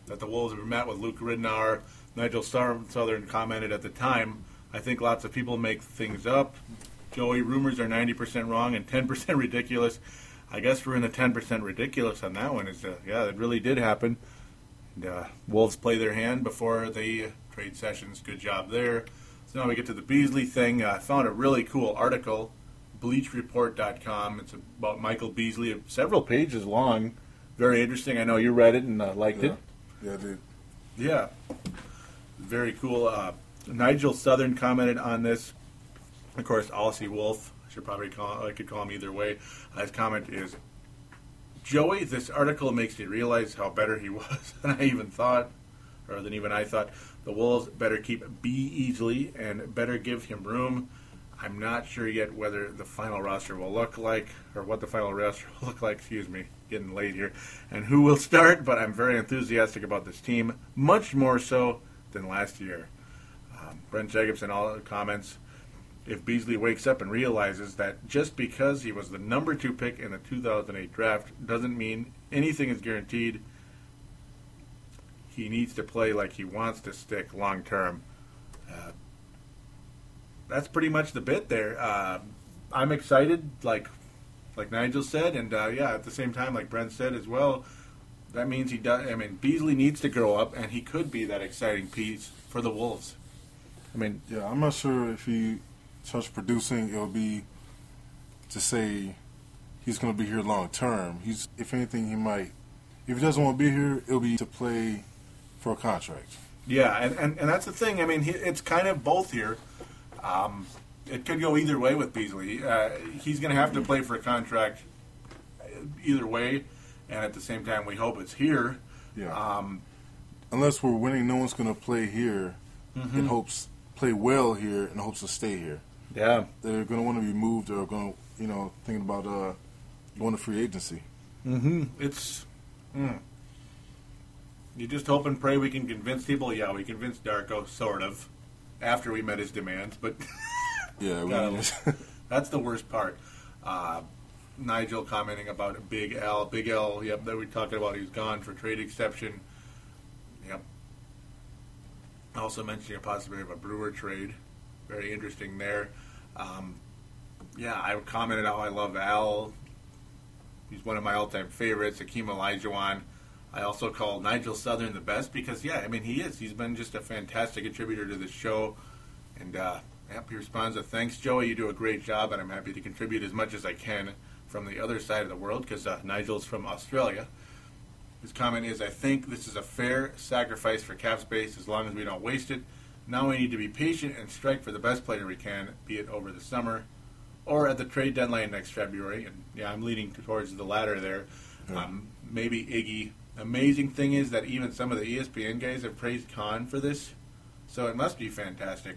that the Wolves have met with Luke Ridnour. Nigel Southern commented at the time, I think lots of people make things up. Joey, rumors are 90% wrong and 10% [laughs] ridiculous. I guess we're in the 10% ridiculous on that one. Is uh, Yeah, it really did happen. And, uh, Wolves play their hand before the uh, trade sessions. Good job there. So now we get to the Beasley thing. Uh, I found a really cool article, BleacherReport.com. It's about Michael Beasley, several pages long. Very interesting. I know you read it and uh, liked it. Yeah, dude. Yeah. Very cool. Uh, Nigel Southern commented on this. Of course, Aussie Wolf. I should probably call. I could call him either way. Uh, his comment is, Joey. This article makes me realize how better he [laughs] was than I even thought, or than even I thought. The Wolves better keep Beasley and better give him room. I'm not sure yet whether the final roster will look like, or what the final roster [laughs] will look like. Excuse me, getting late here, and who will start. But I'm very enthusiastic about this team, much more so than last year. Um, Brent Jacobson all the comments. If Beasley wakes up and realizes that just because he was the number two pick in the 2008 draft doesn't mean anything is guaranteed, he needs to play like he wants to stick long term. Uh, that's pretty much the bit there. Uh, I'm excited, like like Nigel said, and uh, yeah, at the same time, like Brent said as well. That means he does. I mean, Beasley needs to grow up, and he could be that exciting piece for the Wolves. I mean, Yeah, I'm not sure if he starts producing, it'll be to say he's going to be here long term. He's, if anything, he might. If he doesn't want to be here, it'll be to play for a contract. Yeah, and, and, and that's the thing. I mean, he, it's kind of both here. Um, it could go either way with Beasley. Uh, he's going to have to play for a contract either way, and at the same time, we hope it's here. Yeah. Um, Unless we're winning, no one's going to play here Mm-hmm. in hopes play well here in hopes to stay here. Yeah, They're going to want to be moved or going to, you know, thinking about uh, going to free agency. mm-hmm. it's. Mm. You just hope and pray we can convince people. Yeah, we convinced Darko, sort of, after we met his demands, but [laughs] Yeah, we Gotta- [laughs] That's the worst part. Uh, Nigel commenting about Big L. Big L, yep, that we talked about. He's gone for trade exception. Yep. Also mentioning a possibility of a Brewer trade. Very interesting there. Um, yeah, I commented how I love Al. He's one of my all-time favorites. Akeem Olajuwon. I also call Nigel Southern the best because, yeah, I mean, he is. He's been just a fantastic contributor to the show. And uh, he responds with, thanks, Joey. You do a great job, and I'm happy to contribute as much as I can from the other side of the world because uh, Nigel's from Australia. His comment is, I think this is a fair sacrifice for cap space as long as we don't waste it. Now we need to be patient and strike for the best player we can, be it over the summer or at the trade deadline next February. And yeah, I'm leaning towards the latter there. Yeah. Um, maybe Iggy amazing thing is that even some of the ESPN guys have praised Kahn for this, so it must be fantastic.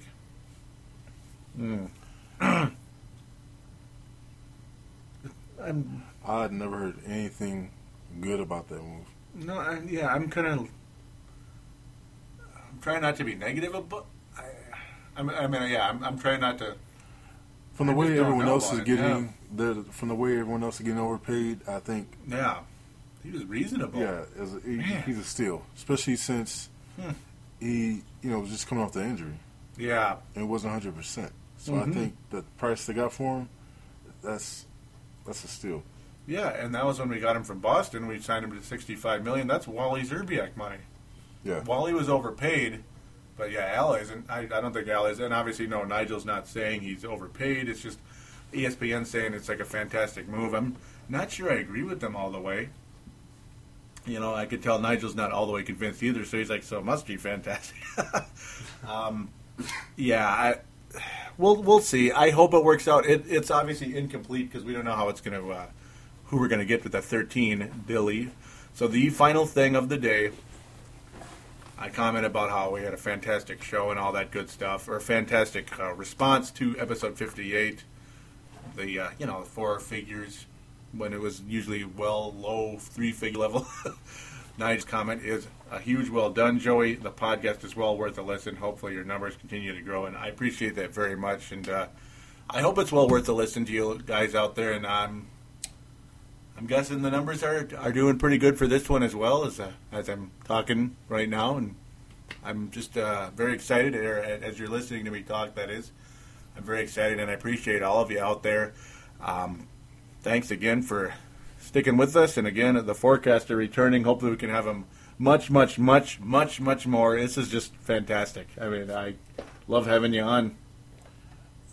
Mm. [clears throat] I'm. I'd never heard anything good about that move. No, I, yeah, I'm kind of. I'm trying not to be negative about. I, I mean, yeah, I'm, I'm trying not to. From the I way everyone else is getting, yeah. the, from the way everyone else is getting overpaid, I think. Yeah, he was reasonable. Yeah, a, he, he's a steal, especially since hmm. he, you know, was just coming off the injury. Yeah, it wasn't hundred percent. So mm-hmm. I think the price they got for him, that's that's a steal. Yeah, and that was when we got him from Boston. We signed him to sixty-five million. That's Wally Szczerbiak money. Yeah, Wally was overpaid, but yeah, Al isn't. I, I don't think Al is, and obviously, no, Nigel's not saying he's overpaid. It's just ESPN saying it's like a fantastic move. I'm not sure I agree with them all the way you know, I could tell Nigel's not all the way convinced either. So he's like, "So it must be fantastic." [laughs] um, yeah, I, we'll we'll see. I hope it works out. It, it's obviously incomplete because we don't know how it's going to uh, who we're going to get with that 13 Billy. So the final thing of the day, I comment about how we had a fantastic show and all that good stuff, or fantastic uh, response to episode 58. The uh, you know four figures when it was usually well low three figure level. [laughs] Nigel's comment is a huge well done, Joey. The podcast is well worth a listen. Hopefully, your numbers continue to grow, and I appreciate that very much. And uh, I hope it's well worth a listen to you guys out there. And I'm, I'm guessing the numbers are are doing pretty good for this one as well as uh, as I'm talking right now. And I'm just uh, very excited, as you're listening to me talk. That is, I'm very excited, and I appreciate all of you out there. Um, thanks again for sticking with us. And again, the forecaster returning. Hopefully, we can have him much, much, much, much, much more. This is just fantastic. I mean, I love having you on.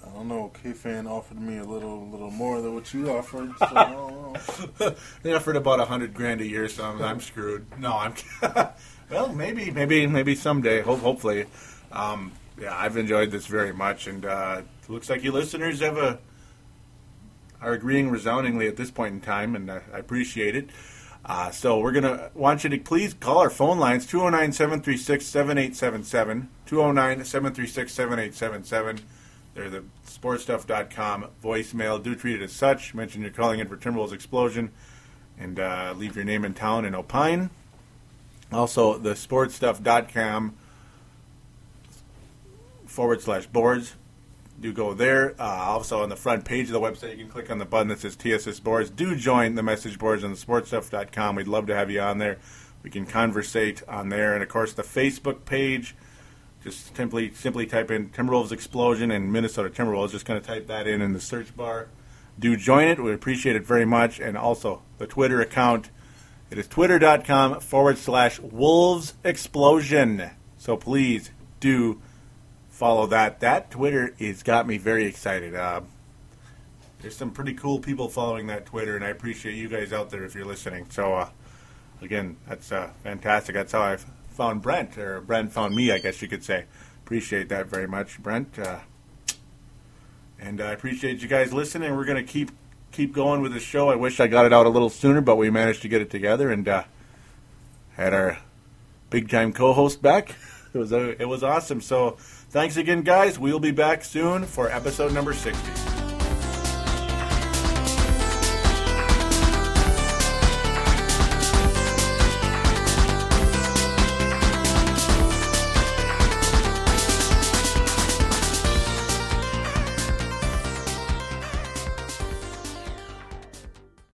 I don't know. KFAN offered me a little, what you offered. [laughs] So they offered about a hundred grand a year, so I'm, I'm screwed. No, I'm. [laughs] well, maybe, maybe, maybe someday. Hope, hopefully. Um, yeah, I've enjoyed this very much, and uh, looks like you listeners have a are agreeing resoundingly at this point in time, and I appreciate it. Uh, so we're going to want you to please call our phone lines 209 736 7877. 209 736 7877. They're the sportstuff.com voicemail. Do treat it as such. Mention you're calling in for Timberwolves Explosion and uh, leave your name and town and opine. Also, the sportstuff.com forward slash boards do go there. Uh, also, on the front page of the website, you can click on the button that says TSS Boards. Do join the message boards on the sportstuff.com. We'd love to have you on there. We can conversate on there. And, of course, the Facebook page, just simply simply type in Timberwolves Explosion and Minnesota Timberwolves. Just going to type that in in the search bar. Do join it. We appreciate it very much. And also, the Twitter account. It is twitter.com forward slash Wolves Explosion. So please do follow that. That Twitter has got me very excited. Uh, there's some pretty cool people following that Twitter, and I appreciate you guys out there if you're listening. So, uh, again, that's uh, fantastic. That's how I found Brent, or Brent found me, I guess you could say. Appreciate that very much, Brent. Uh, and I appreciate you guys listening. We're going to keep keep going with the show. I wish I got it out a little sooner, but we managed to get it together and uh, had our big time co-host back. [laughs] It was a, it was awesome. So Thanks again, guys. We'll be back soon for episode number 60.